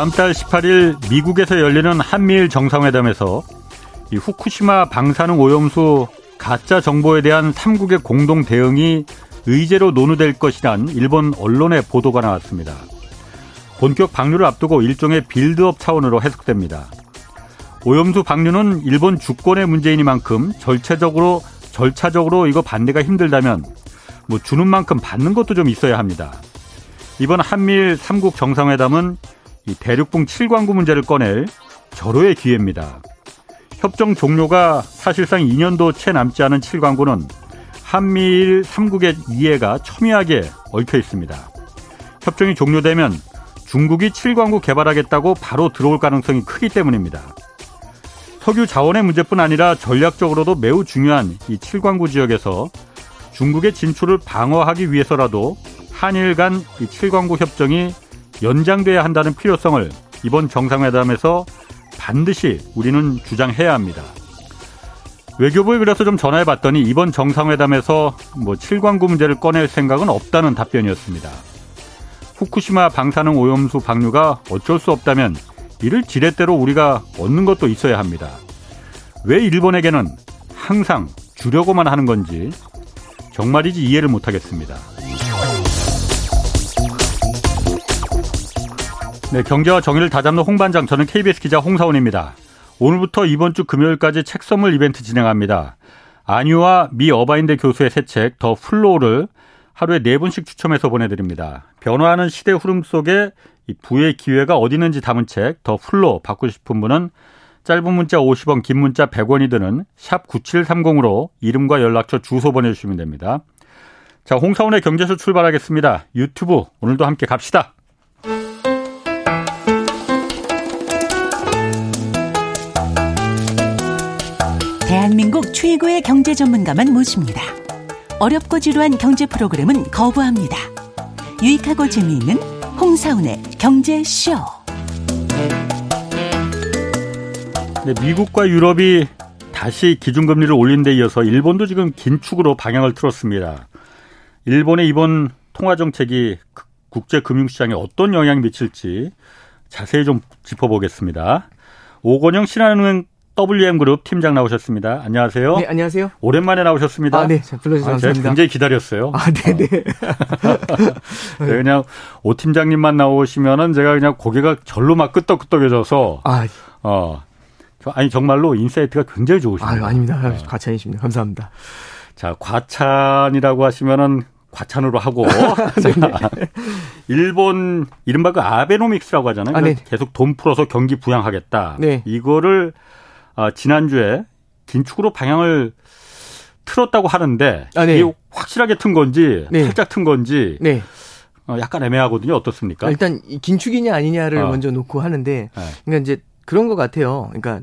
다음 달 18일 미국에서 열리는 한미일 정상회담에서 이 후쿠시마 방사능 오염수 가짜 정보에 대한 3국의 공동 대응이 의제로 논의될 것이란 일본 언론의 보도가 나왔습니다. 본격 방류를 앞두고 일종의 빌드업 차원으로 해석됩니다. 오염수 방류는 일본 주권의 문제이니만큼 절차적으로 절차적으로 이거 반대가 힘들다면 뭐 주는 만큼 받는 것도 좀 있어야 합니다. 이번 한미일 3국 정상회담은 이 대륙붕 7광구 문제를 꺼낼 절호의 기회입니다. 협정 종료가 사실상 2년도 채 남지 않은 7광구는 한미일 3국의 이해가 첨예하게 얽혀 있습니다. 협정이 종료되면 중국이 7광구 개발하겠다고 바로 들어올 가능성이 크기 때문입니다. 석유 자원의 문제뿐 아니라 전략적으로도 매우 중요한 이 7광구 지역에서 중국의 진출을 방어하기 위해서라도 한일 간 이 7광구 협정이 연장돼야 한다는 필요성을 이번 정상회담에서 반드시 우리는 주장해야 합니다. 외교부에 그래서 좀 전화해 봤더니 이번 정상회담에서 뭐 7광구 문제를 꺼낼 생각은 없다는 답변이었습니다. 후쿠시마 방사능 오염수 방류가 어쩔 수 없다면 이를 지렛대로 우리가 얻는 것도 있어야 합니다. 왜 일본에게는 항상 주려고만 하는 건지 정말이지 이해를 못하겠습니다. 네, 경제와 정의를 다 잡는 홍반장, 저는 KBS 기자 홍사훈입니다. 오늘부터 이번 주 금요일까지 책 선물 이벤트 진행합니다. 안유화 미 어바인대 교수의 새 책 The Flow를 하루에 네 분씩 추첨해서 보내드립니다. 변화하는 시대 흐름 속에 이 부의 기회가 어디 있는지 담은 책 The Flow 받고 싶은 분은 짧은 문자 50원, 긴 문자 100원이 드는 샵 9730으로 이름과 연락처 주소 보내주시면 됩니다. 자, 홍사원의 경제쇼 출발하겠습니다. 유튜브 오늘도 함께 갑시다. 대한민국 최고의 경제 전문가만 모십니다. 어렵고 지루한 경제 프로그램은 거부합니다. 유익하고 재미있는 홍사운의 경제쇼. 네, 미국과 유럽이 다시 기준금리를 올린 데 이어서 일본도 지금 긴축으로 방향을 틀었습니다. 일본의 이번 통화정책이 국제금융시장에 어떤 영향을 미칠지 자세히 좀 짚어보겠습니다. 오건영 신한은행 WM그룹 팀장 나오셨습니다. 안녕하세요. 네, 안녕하세요. 오랜만에 나오셨습니다. 아, 네. 불러주셔서 아, 감사합니다. 굉장히 기다렸어요. 아, 네네. 어. 네, 그냥 오 팀장님만 나오시면은 제가 그냥 고개가 절로 막 끄덕끄덕해져서 아, 어. 저- 아니 정말로 insight가 굉장히 좋으십니다. 아유, 아닙니다. 네. 과찬이십니다. 감사합니다. 자, 과찬이라고 하시면은 과찬으로 하고 자, 일본 이른바 그 아베노믹스라고 하잖아요. 아, 네. 계속 돈 풀어서 경기 부양하겠다. 네. 이거를 아, 지난주에 긴축으로 방향을 틀었다고 하는데 아, 네. 이게 확실하게 튼 건지 네. 살짝 튼 건지 네. 어, 약간 애매하거든요. 어떻습니까? 일단 이 긴축이냐 아니냐를 어. 먼저 놓고 하는데 네. 그러니까 이제 그런 것 같아요. 그러니까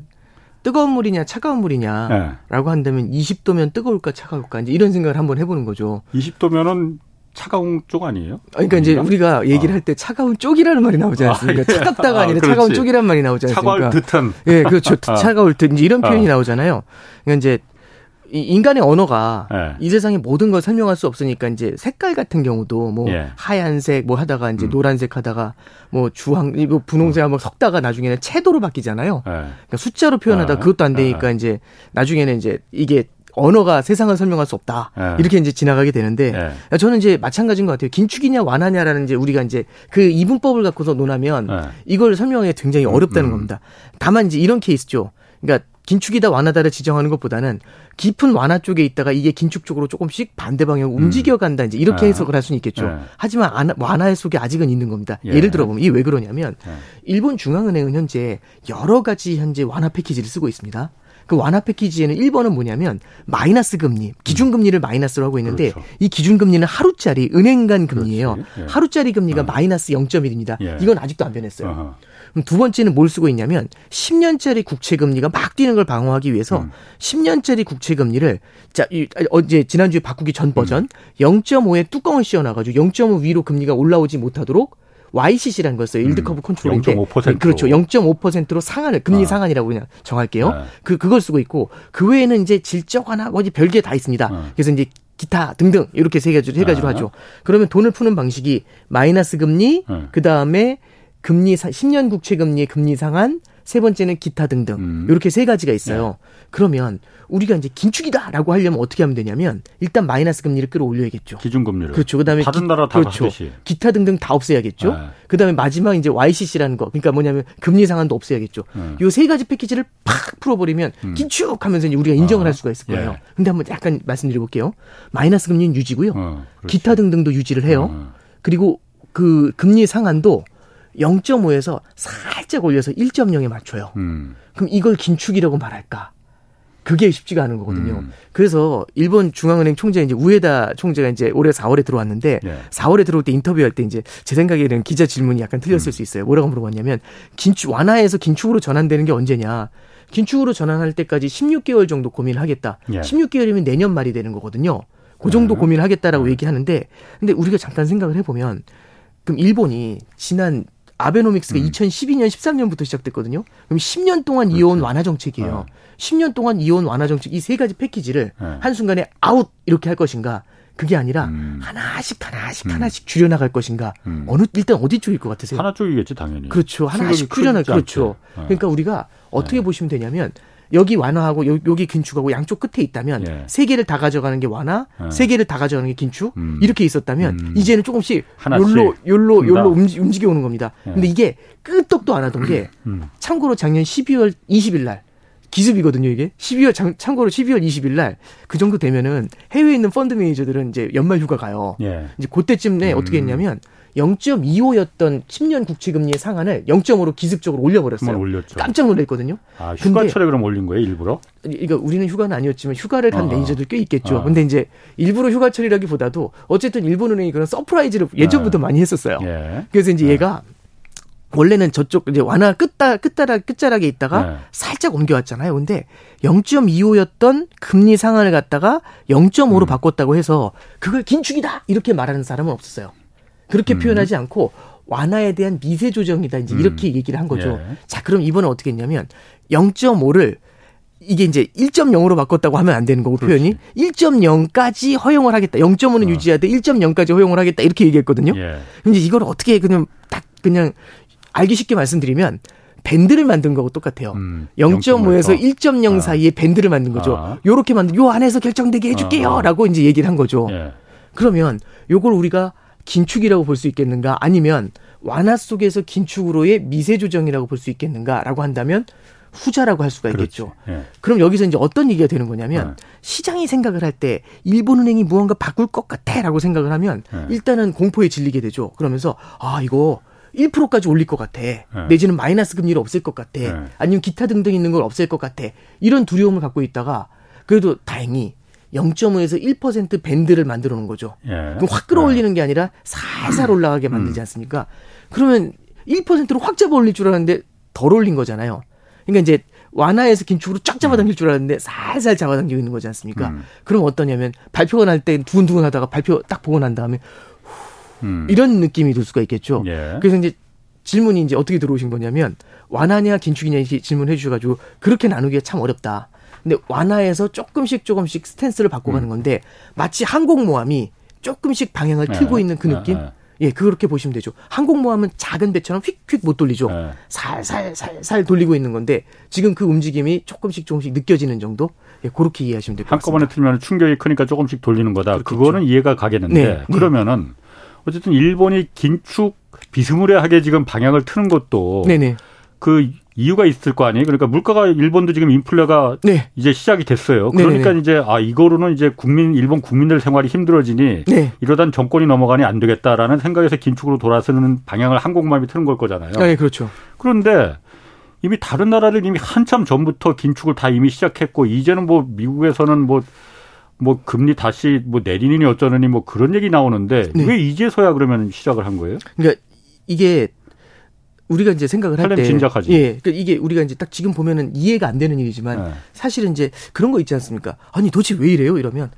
뜨거운 물이냐 차가운 물이냐라고 네. 한다면 20도면 뜨거울까 차가울까 이제 이런 생각을 한번 해보는 거죠. 20도면은 차가운 쪽 아니에요? 아, 그러니까 이제 아닌가? 우리가 얘기를 어. 할때 차가운 쪽이라는 말이 나오지 않습니까? 아, 예. 차갑다가 아, 아니라 그렇지. 차가운 쪽이라는 말이 나오지 않습니까? 차가울 듯한 예, 그렇죠. 어. 차가울 듯 이런 표현이 어. 나오잖아요. 그러니까 이제 이 인간의 언어가 예. 이 세상의 모든 걸 설명할 수 없으니까 이제 색깔 같은 경우도 뭐 예. 하얀색 뭐 하다가 이제 음. 노란색 하다가 뭐 주황 뭐 분홍색 한번 섞다가 나중에는 채도로 바뀌잖아요. 예. 그러니까 숫자로 표현하다 아, 그것도 안 되니까 아. 이제 나중에는 이제 이게 언어가 세상을 설명할 수 없다. 예. 이렇게 이제 지나가게 되는데 예. 저는 이제 마찬가지인 것 같아요. 긴축이냐 완화냐라는 이제 우리가 이제 그 이분법을 갖고서 논하면 예. 이걸 설명하기 굉장히 어렵다는 음. 겁니다. 다만 이제 이런 케이스죠. 그러니까 긴축이다 완화다를 지정하는 것보다는 깊은 완화 쪽에 있다가 이게 긴축 쪽으로 조금씩 반대 방향 움직여 간다 이제 이렇게 아. 해석을 할 수는 있겠죠. 네. 하지만 안- 완화의 속에 아직은 있는 겁니다. 예. 예를 들어 보면 이게 왜 그러냐면 예. 일본 중앙은행은 현재 여러 가지 현재 완화 패키지를 쓰고 있습니다. 그 완화 패키지에는 1번은 뭐냐면 마이너스 금리, 기준 금리를 마이너스로 하고 있는데 그렇죠. 이 기준 금리는 하루짜리 은행 간 금리예요. 예. 하루짜리 금리가 어. 마이너스 0.1입니다. 예. 이건 아직도 안 변했어요. 어허. 그럼 두 번째는 뭘 쓰고 있냐면 10년짜리 국채 금리가 막 뛰는 걸 방어하기 위해서 음. 10년짜리 국채 금리를 자 이, 어제 지난주에 바꾸기 전 버전 음. 0.5에 뚜껑을 씌워 놔 가지고 0.5 위로 금리가 올라오지 못하도록 YCC라는 걸 써요. yield curve control인데 0.5%. 그렇죠. 0.5%로 상한을 금리 아. 상한이라고 그냥 정할게요. 네. 그 그걸 쓰고 있고 그 외에는 이제 질적 완화 뭐지 별게 다 있습니다. 어. 그래서 이제 기타 등등 이렇게 세 가지로 해가지고 아. 하죠. 그러면 돈을 푸는 방식이 마이너스 금리, 네. 그 다음에 금리 10년 국채 금리의 금리 상한, 세 번째는 기타 등등. 음. 이렇게 세 가지가 있어요. 네. 그러면 우리가 이제 긴축이다라고 하려면 어떻게 하면 되냐면 일단 마이너스 금리를 끌어올려야겠죠. 기준 금리를. 그렇죠. 그다음에 다른 나라 다 그렇죠. 하듯이. 기타 등등 다 없애야겠죠. 네. 그다음에 마지막 이제 YCC라는 거. 그러니까 뭐냐면 금리 상한도 없애야겠죠. 네. 요세 가지 패키지를 팍 풀어 버리면 음. 긴축하면서 이제 우리가 인정을 아. 할 수가 있을 거예요. 예. 근데 한번 약간 말씀드려 볼게요. 마이너스 금리는 유지고요. 어, 기타 등등도 유지를 해요. 어. 그리고 그 금리 상한도 0.5에서 살짝 올려서 1.0에 맞춰요. 음. 그럼 이걸 긴축이라고 말할까? 그게 쉽지가 않은 거거든요. 음. 그래서 일본 중앙은행 총재 이제 우에다 총재가 이제 올해 4월에 들어왔는데 네. 4월에 들어올 때 인터뷰할 때 이제 제 생각에는 기자 질문이 약간 틀렸을 음. 수 있어요. 뭐라고 물어봤냐면 긴축 완화해서 긴축으로 전환되는 게 언제냐? 긴축으로 전환할 때까지 16개월 정도 고민을 하겠다. 예. 16개월이면 내년 말이 되는 거거든요. 그 정도 네. 고민을 하겠다라고 네. 얘기하는데 근데 우리가 잠깐 생각을 해보면 그럼 일본이 지난 아베노믹스가 음. 2012년 13년부터 시작됐거든요. 그럼 10년 동안 그렇죠. 이어온 완화 정책이에요. 어. 10년 동안 이어온 완화 정책 이 세 가지 패키지를 네. 한순간에 아웃 이렇게 할 것인가? 그게 아니라 음. 하나씩 하나씩 음. 하나씩 줄여나갈 것인가? 음. 어느 일단 어디 쪽일 것 같으세요? 하나 쪽이겠지 당연히. 그렇죠. 하나씩 줄여나 그렇죠. 네. 그러니까 우리가 어떻게 네. 보시면 되냐면 여기 완화하고 요, 여기 긴축하고 양쪽 끝에 있다면 예. 세 개를 다 가져가는 게 완화, 예. 세 개를 다 가져가는 게 긴축 음. 이렇게 있었다면 음. 이제는 조금씩 요로 요로 요로 움직여 오는 겁니다. 예. 근데 이게 끄떡도 안 하던 게 음. 참고로 작년 12월 20일 날 기습이거든요, 이게. 12월, 참, 참고로 12월 20일 날, 그 정도 되면은 해외에 있는 펀드 매니저들은 이제 연말 휴가 가요. 예. 이제 그때쯤에 음. 어떻게 했냐면, 0.25였던 10년 국채 금리의 상한을 0.5로 기습적으로 올려버렸어요. 깜짝 놀랐거든요. 아, 휴가철에 그럼 올린 거예요, 일부러? 그러니까 우리는 휴가는 아니었지만 휴가를 간 어. 매니저들 꽤 있겠죠. 어. 근데 이제 일부러 휴가철이라기보다도 어쨌든 일본은행이 그런 surprise를 예전부터 어. 많이 했었어요. 예. 그래서 이제 예. 얘가 원래는 저쪽 이제 완화 끝다 끝자락 끝자락에 있다가 네. 살짝 옮겨왔잖아요. 근데 0.25였던 금리 상한을 갖다가 0.5로 음. 바꿨다고 해서 그걸 긴축이다 이렇게 말하는 사람은 없었어요. 그렇게 음. 표현하지 않고 완화에 대한 미세 조정이다 이제 이렇게 음. 얘기를 한 거죠. 예. 자, 그럼 이번에 어떻게 했냐면 0.5를 이게 이제 1.0으로 바꿨다고 하면 안 되는 거고 그렇지. 표현이 1.0까지 허용을 하겠다. 0.5는 어. 유지하되 1.0까지 허용을 하겠다 이렇게 얘기했거든요. 예. 근데 이걸 어떻게 그냥 딱 그냥 알기 쉽게 말씀드리면 밴드를 만든 거고 똑같아요. 음, 0.5에서 1.0 아. 사이에 밴드를 만든 거죠. 아. 요렇게 만든 요 안에서 결정되게 해줄게요라고 아. 이제 얘기를 한 거죠. 예. 그러면 요걸 우리가 긴축이라고 볼 수 있겠는가? 아니면 완화 속에서 긴축으로의 미세 조정이라고 볼 수 있겠는가라고 한다면 후자라고 할 수가 있겠죠. 예. 그럼 여기서 이제 어떤 얘기가 되는 거냐면 예. 시장이 생각을 할 때 일본은행이 무언가 바꿀 것 같아라고 생각을 하면 예. 일단은 공포에 질리게 되죠. 그러면서 아 이거 1%까지 올릴 것 같아. 네. 내지는 마이너스 금리를 없앨 것 같아. 네. 아니면 기타 등등 있는 걸 없앨 것 같아. 이런 두려움을 갖고 있다가 그래도 다행히 0.5에서 1% 밴드를 만들어 놓은 거죠. 예. 그럼 확 끌어올리는 게 아니라 살살 올라가게 만들지 음. 않습니까? 그러면 1%로 확 잡아 올릴 줄 알았는데 덜 올린 거잖아요. 그러니까 이제 완화해서 긴축으로 쫙 잡아당길 줄 알았는데 살살 잡아당기고 있는 거지 않습니까? 음. 그럼 어떠냐면 발표가 날 때 두근두근 하다가 발표 딱 보고 난 다음에 음. 이런 느낌이 들 수가 있겠죠. 예. 그래서 이제 질문이 이제 어떻게 들어오신 거냐면 완화냐 긴축이냐 이렇게 질문해 주셔가지고 그렇게 나누기가 참 어렵다. 근데 완화해서 조금씩 조금씩 스탠스를 바꿔가는 음. 건데 마치 항공모함이 조금씩 방향을 네. 틀고 있는 그 느낌. 네, 네. 예, 그렇게 보시면 되죠. 항공모함은 작은 배처럼 휙휙 못 돌리죠. 네. 살살 살살 돌리고 있는 건데 지금 그 움직임이 조금씩 조금씩 느껴지는 정도. 예, 그렇게 이해하시면 될 것 같습니다. 한꺼번에 틀면 충격이 크니까 조금씩 돌리는 거다. 그렇겠죠. 그거는 이해가 가겠는데 네. 그러면은 어쨌든 일본이 긴축 비스무리하게 지금 방향을 트는 것도 네네. 그 이유가 있을 거 아니에요. 그러니까 물가가 일본도 지금 인플레가 네. 이제 시작이 됐어요. 그러니까 네네. 이제 아 이거로는 이제 국민 일본 국민들 생활이 힘들어지니 네. 이러단 정권이 넘어가니 안 되겠다라는 생각에서 긴축으로 돌아서는 방향을 한국만이 트는 걸 거잖아요. 네, 그렇죠. 그런데 이미 다른 나라를 이미 한참 전부터 긴축을 다 이미 시작했고 이제는 뭐 미국에서는 뭐뭐 금리 다시 뭐 내리느니 어쩌느니 뭐 그런 얘기 나오는데 네. 왜 이제서야 그러면 시작을 한 거예요? 그러니까 이게 우리가 이제 생각을 할 때 진작하지. 예. 그러니까 이게 우리가 이제 딱 지금 보면은 이해가 안 되는 일이지만 네. 사실은 이제 그런 거 있지 않습니까? 아니 도대체 왜 이래요? 이러면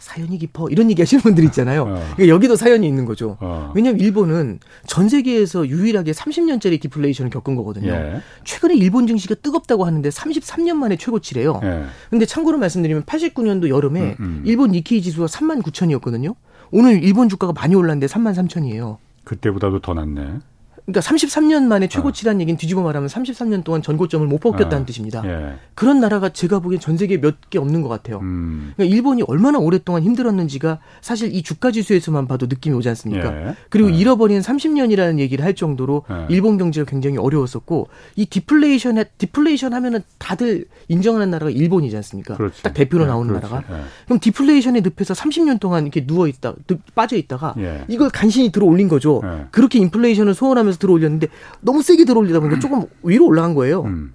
사연이 깊어 이런 얘기 하시는 분들 있잖아요. 어. 그러니까 여기도 사연이 있는 거죠. 어. 왜냐하면 일본은 전 세계에서 유일하게 30년짜리 디플레이션을 겪은 거거든요. 예. 최근에 일본 증시가 뜨겁다고 하는데 33년 만에 최고치래요. 예. 근데 참고로 말씀드리면 89년도 여름에 음, 음. 일본 니케이 지수가 3만 9천이었거든요. 오늘 일본 주가가 많이 올랐는데 3만 3천이에요. 그때보다도 더 낮네. 그러니까 33년 만에 최고치란 어. 얘기는 뒤집어 말하면 33년 동안 전고점을 못 벗겼다는 어. 뜻입니다. 예. 그런 나라가 제가 보기엔 전 세계에 몇 개 없는 것 같아요. 음. 그러니까 일본이 얼마나 오랫동안 힘들었는지가 사실 이 주가 지수에서만 봐도 느낌이 오지 않습니까? 예. 그리고 예. 잃어버린 30년이라는 얘기를 할 정도로 예. 일본 경제가 굉장히 어려웠었고 이 디플레이션에 디플레이션 하면은 다들 인정하는 나라가 일본이지 않습니까? 그렇지. 딱 대표로 예, 나오는 나라가. 예. 그럼 디플레이션에 늪에서 30년 동안 이렇게 누워 있다 빠져 있다가 이걸 간신히 들어 올린 거죠. 그렇게 인플레이션을 소원하면서 들어올렸는데 너무 세게 들어올리다 보니까 조금 위로 올라간 거예요. 음.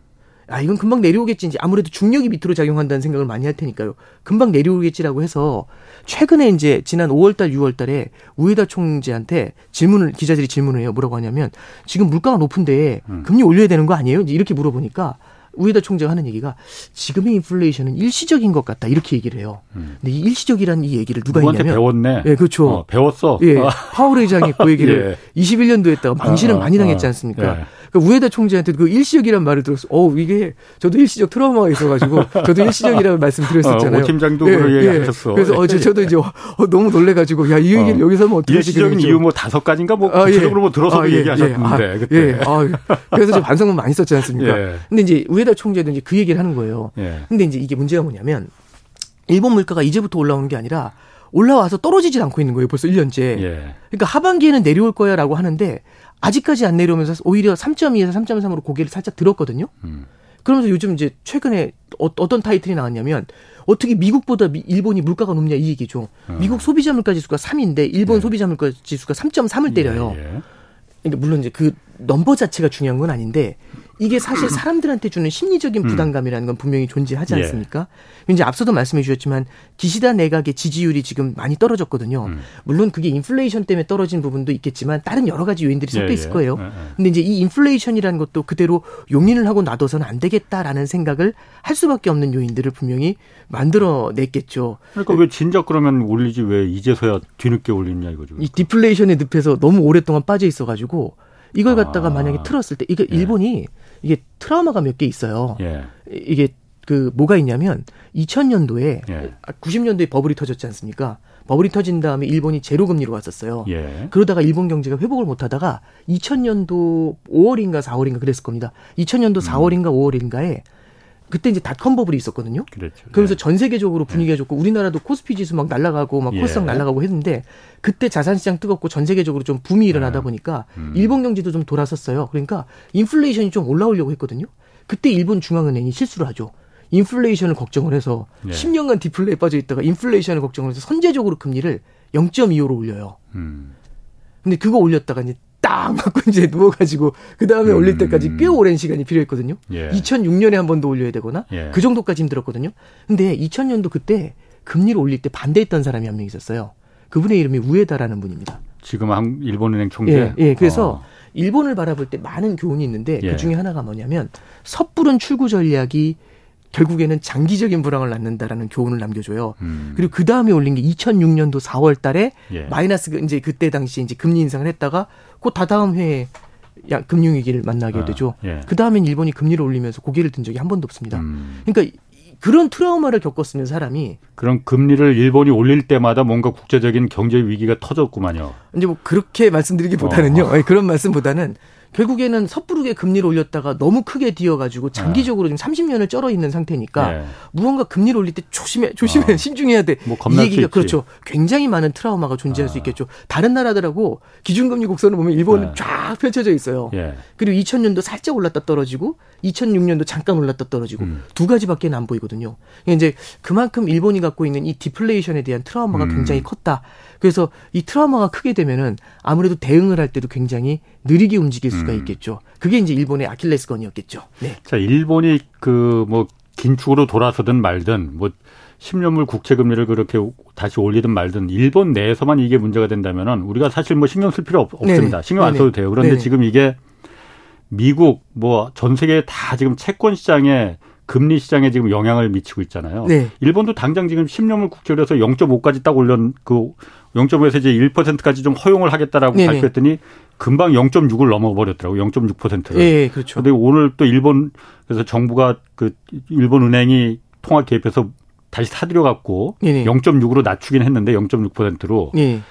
아, 이건 금방 내려오겠지. 이제 아무래도 중력이 밑으로 작용한다는 생각을 많이 할 테니까요. 금방 내려오겠지라고 해서 최근에 이제 지난 5월달, 6월달에 우에다 총재한테 질문을 기자들이 질문을 해요. 뭐라고 하냐면 지금 물가가 높은데 음. 금리 올려야 되는 거 아니에요? 이렇게 물어보니까 우에다 총재가 하는 얘기가 지금의 인플레이션은 일시적인 것 같다 이렇게 얘기를 해요. 음. 근데 이 일시적이라는 이 얘기를 누가 했냐면 배웠네. 예, 그렇죠. 어, 배웠어. 예, 파월 의장이 그 얘기를 예. 21년도 했다가 망신을 어, 많이 당했지 어. 않습니까? 예. 그 우에다 총재한테 그 일시적이라는 말을 들었어. 어, 이게 저도 일시적 트라우마가 있어가지고 저도 일시적이라는 말씀 드렸었잖아요. 어, 팀장도 예, 그런 예. 얘기하셨어. 그래서 어제 저도 이제 어, 너무 놀래가지고 야이 얘기를 어. 여기서 하면 어떻게 일시적인 이유 뭐 다섯 가지인가 뭐 아, 예. 구체적으로 뭐 들어서 아, 예, 얘기하셨는데 아, 그때. 예. 아, 그래서 저 반성문 많이 썼지 않습니까? 근데 이제 우에다 총재도 이제 그 얘기를 하는 거예요. 근데 이제 이게 문제가 뭐냐면 일본 물가가 이제부터 올라오는 게 아니라 올라와서 떨어지질 않고 있는 거예요. 벌써 1년째. 예. 그러니까 하반기에는 내려올 거야라고 하는데 아직까지 안 내려오면서 오히려 3.2에서 3.3으로 고개를 살짝 들었거든요. 음. 그러면서 요즘 이제 최근에 어, 떤 타이틀이 나왔냐면 어떻게 미국보다 미, 일본이 물가가 높냐 이 얘기죠. 어. 미국 소비자 물가 지수가 3인데 일본 예. 소비자 물가 지수가 3.3을 때려요. 예, 예. 그러니까 물론 이제 그 넘버 자체가 중요한 건 아닌데 이게 사실 사람들한테 주는 심리적인 음. 부담감이라는 건 분명히 존재하지 예. 않습니까? 예. 이제 앞서도 말씀해 주셨지만 기시다 내각의 지지율이 지금 많이 떨어졌거든요. 음. 물론 그게 인플레이션 때문에 떨어진 부분도 있겠지만 다른 여러 가지 요인들이 섞여 예, 있을 거예요. 예, 예. 근데 이제 이 인플레이션이라는 것도 그대로 용인을 하고 놔둬서는 안 되겠다라는 생각을 할 수밖에 없는 요인들을 분명히 만들어냈겠죠. 그러니까 왜 진작 그러면 올리지 왜 이제서야 뒤늦게 올리냐 이거죠. 이 디플레이션의 늪에서 너무 오랫동안 빠져 있어가지고 이걸 갖다가 아. 만약에 틀었을 때 이게 예. 일본이 이게 트라우마가 몇 개 있어요. 예. 이게 그 뭐가 있냐면 2000년도에 예. 90년도에 버블이 터졌지 않습니까? 버블이 터진 다음에 일본이 제로 금리로 왔었어요. 예. 그러다가 일본 경제가 회복을 못 하다가 2000년도 5월인가 4월인가 그랬을 겁니다. 2000년도 4월인가 음. 5월인가에 그때 이제 닷컴 버블이 있었거든요. 그렇죠. 그러면서 네. 전 세계적으로 분위기가 네. 좋고 우리나라도 코스피 지수 막 날아가고 막 코스닥 예. 날아가고 했는데 그때 자산 시장 뜨겁고 전 세계적으로 좀 붐이 일어나다 네. 보니까 음. 일본 경제도 좀 돌아섰어요. 그러니까 인플레이션이 좀 올라오려고 했거든요. 그때 일본 중앙은행이 실수를 하죠. 인플레이션을 걱정을 해서 네. 10년간 디플레이 빠져 있다가 인플레이션을 걱정을 해서 선제적으로 금리를 0.25로 올려요. 음. 근데 그거 올렸다가 이제 딱 맞고 이제 누워가지고 그 다음에 음. 올릴 때까지 꽤 오랜 시간이 필요했거든요. 예. 2006년에 한 번 더 올려야 되거나 예. 그 정도까지 힘들었거든요. 근데 2000년도 그때 금리를 올릴 때 반대했던 사람이 한 명 있었어요. 그분의 이름이 우에다라는 분입니다. 지금 한 일본은행 총재. 예, 예. 그래서 어. 일본을 바라볼 때 많은 교훈이 있는데 예. 그 중에 하나가 뭐냐면 섣부른 출구 전략이 결국에는 장기적인 불황을 낳는다라는 교훈을 남겨줘요. 음. 그리고 그 다음에 올린 게 2006년도 4월 달에 예. 마이너스 이제 그때 당시 이제 금리 인상을 했다가 그 다다음 해에 야, 금융위기를 만나게 아, 되죠. 예. 그 다음엔 일본이 금리를 올리면서 고개를 든 적이 한 번도 없습니다. 음. 그러니까 그런 트라우마를 겪었으면 사람이 그런 금리를 일본이 올릴 때마다 뭔가 국제적인 경제 위기가 터졌구만요. 이제 뭐 그렇게 말씀드리기보다는요. 어. 그런 말씀보다는 결국에는 섣부르게 금리를 올렸다가 너무 크게 뛰어가지고 장기적으로 네. 지금 30년을 쩔어 있는 상태니까 네. 무언가 금리를 올릴 때 조심해, 조심해, 어. 신중해야 돼. 뭐 이 얘기가 그렇죠. 굉장히 많은 트라우마가 존재할 어. 수 있겠죠. 다른 나라들하고 기준금리 곡선을 보면 일본은 네. 쫙 펼쳐져 있어요. 예. 그리고 2000년도 살짝 올랐다 떨어지고 2006년도 잠깐 올랐다 떨어지고 음. 두 가지밖에 안 보이거든요. 이제 그만큼 일본이 갖고 있는 이 디플레이션에 대한 트라우마가 음. 굉장히 컸다. 그래서 이 트라우마가 크게 되면은 아무래도 대응을 할 때도 굉장히 느리게 움직일 수가 음. 있겠죠. 그게 이제 일본의 아킬레스건이었겠죠. 네. 자, 일본이 그 뭐 긴축으로 돌아서든 말든 뭐 10년물 국채 금리를 그렇게 다시 올리든 말든 일본 내에서만 이게 문제가 된다면은 우리가 사실 뭐 신경 쓸 필요 없, 습니다 신경 안 써도 돼요. 그런데 네네. 지금 이게 미국 뭐 전 세계 다 지금 채권 시장에 금리 시장에 지금 영향을 미치고 있잖아요. 네. 일본도 당장 지금 10년물 국채를 해서 0.5까지 딱 올려 그 0.5에서 이제 1%까지 좀 허용을 하겠다라고 네네. 발표했더니 금방 0.6을 넘어 버렸더라고요. 0.6%를. 예, 그렇죠. 근데 오늘 또 일본 그래서 정부가 그 일본 은행이 통화 개입해서 다시 사들여 갖고 0.6으로 낮추긴 했는데 0.6%로 예.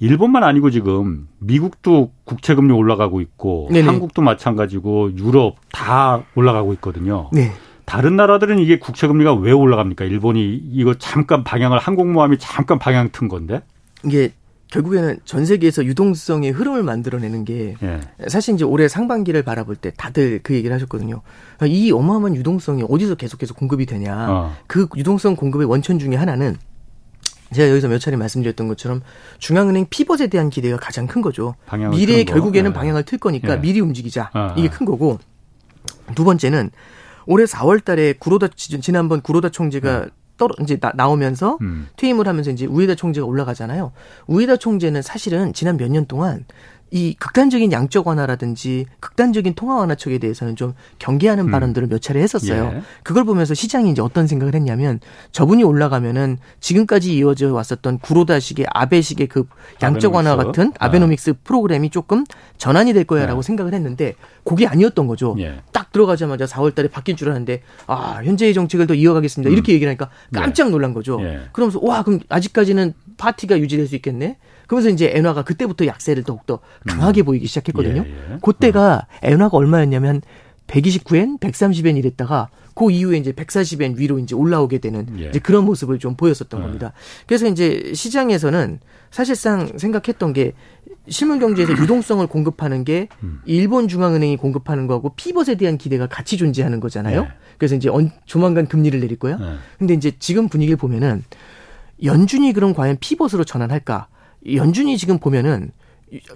일본만 아니고 지금 미국도 국채 금리 올라가고 있고 네네. 한국도 마찬가지고 유럽 다 올라가고 있거든요. 네. 다른 나라들은 이게 국채 금리가 왜 올라갑니까? 일본이 이거 잠깐 방향을 항공모함이 잠깐 방향 튼 건데. 이게 결국에는 전 세계에서 유동성의 흐름을 만들어내는 게 예. 사실 이제 올해 상반기를 바라볼 때 다들 그 얘기를 하셨거든요. 이 어마어마한 유동성이 어디서 계속해서 공급이 되냐. 어. 그 유동성 공급의 원천 중에 하나는 제가 여기서 몇 차례 말씀드렸던 것처럼 중앙은행 피벗에 대한 기대가 가장 큰 거죠. 미래에 결국에는 예. 방향을 틀 거니까 예. 미리 움직이자. 어. 이게 큰 거고 두 번째는 올해 4월 달에 구로다 지난번 구로다 총재가 네. 떨어 이제 나, 오면서 음. 퇴임을 하면서 이제 우에다 총재가 올라가잖아요. 우에다 총재는 사실은 지난 몇 년 동안 이 극단적인 양적 완화라든지 극단적인 통화 완화 척에 대해서는 좀 경계하는 음. 발언들을 몇 차례 했었어요. 예. 그걸 보면서 시장이 이제 어떤 생각을 했냐면 저분이 올라가면은 지금까지 이어져 왔었던 구로다식의 아베식의 그 양적 완화 같은 아. 아베노믹스 아. 프로그램이 조금 전환이 될 거야라고 예. 생각을 했는데 그게 아니었던 거죠. 예. 딱 들어가자마자 4월 달에 바뀔 줄 알았는데 아, 현재의 정책을 더 이어가겠습니다. 음. 이렇게 얘기를 하니까 깜짝 놀란 거죠. 예. 그러면서 와, 그럼 아직까지는 파티가 유지될 수 있겠네? 그러면서 이제 엔화가 그때부터 약세를 더욱더 강하게 음. 보이기 시작했거든요. 예, 예. 그때가 어. 엔화가 얼마였냐면 129엔, 130엔 이랬다가 그 이후에 이제 140엔 위로 이제 올라오게 되는 예. 이제 그런 모습을 좀 보였었던 예. 겁니다. 그래서 이제 시장에서는 사실상 생각했던 게 실물 경제에서 유동성을 공급하는 게 음. 일본 중앙은행이 공급하는 거하고 피벗에 대한 기대가 같이 존재하는 거잖아요. 예. 그래서 이제 조만간 금리를 내릴 거야. 예. 근데 이제 지금 분위기를 보면은 연준이 그럼 과연 피벗으로 전환할까? 연준이 지금 보면은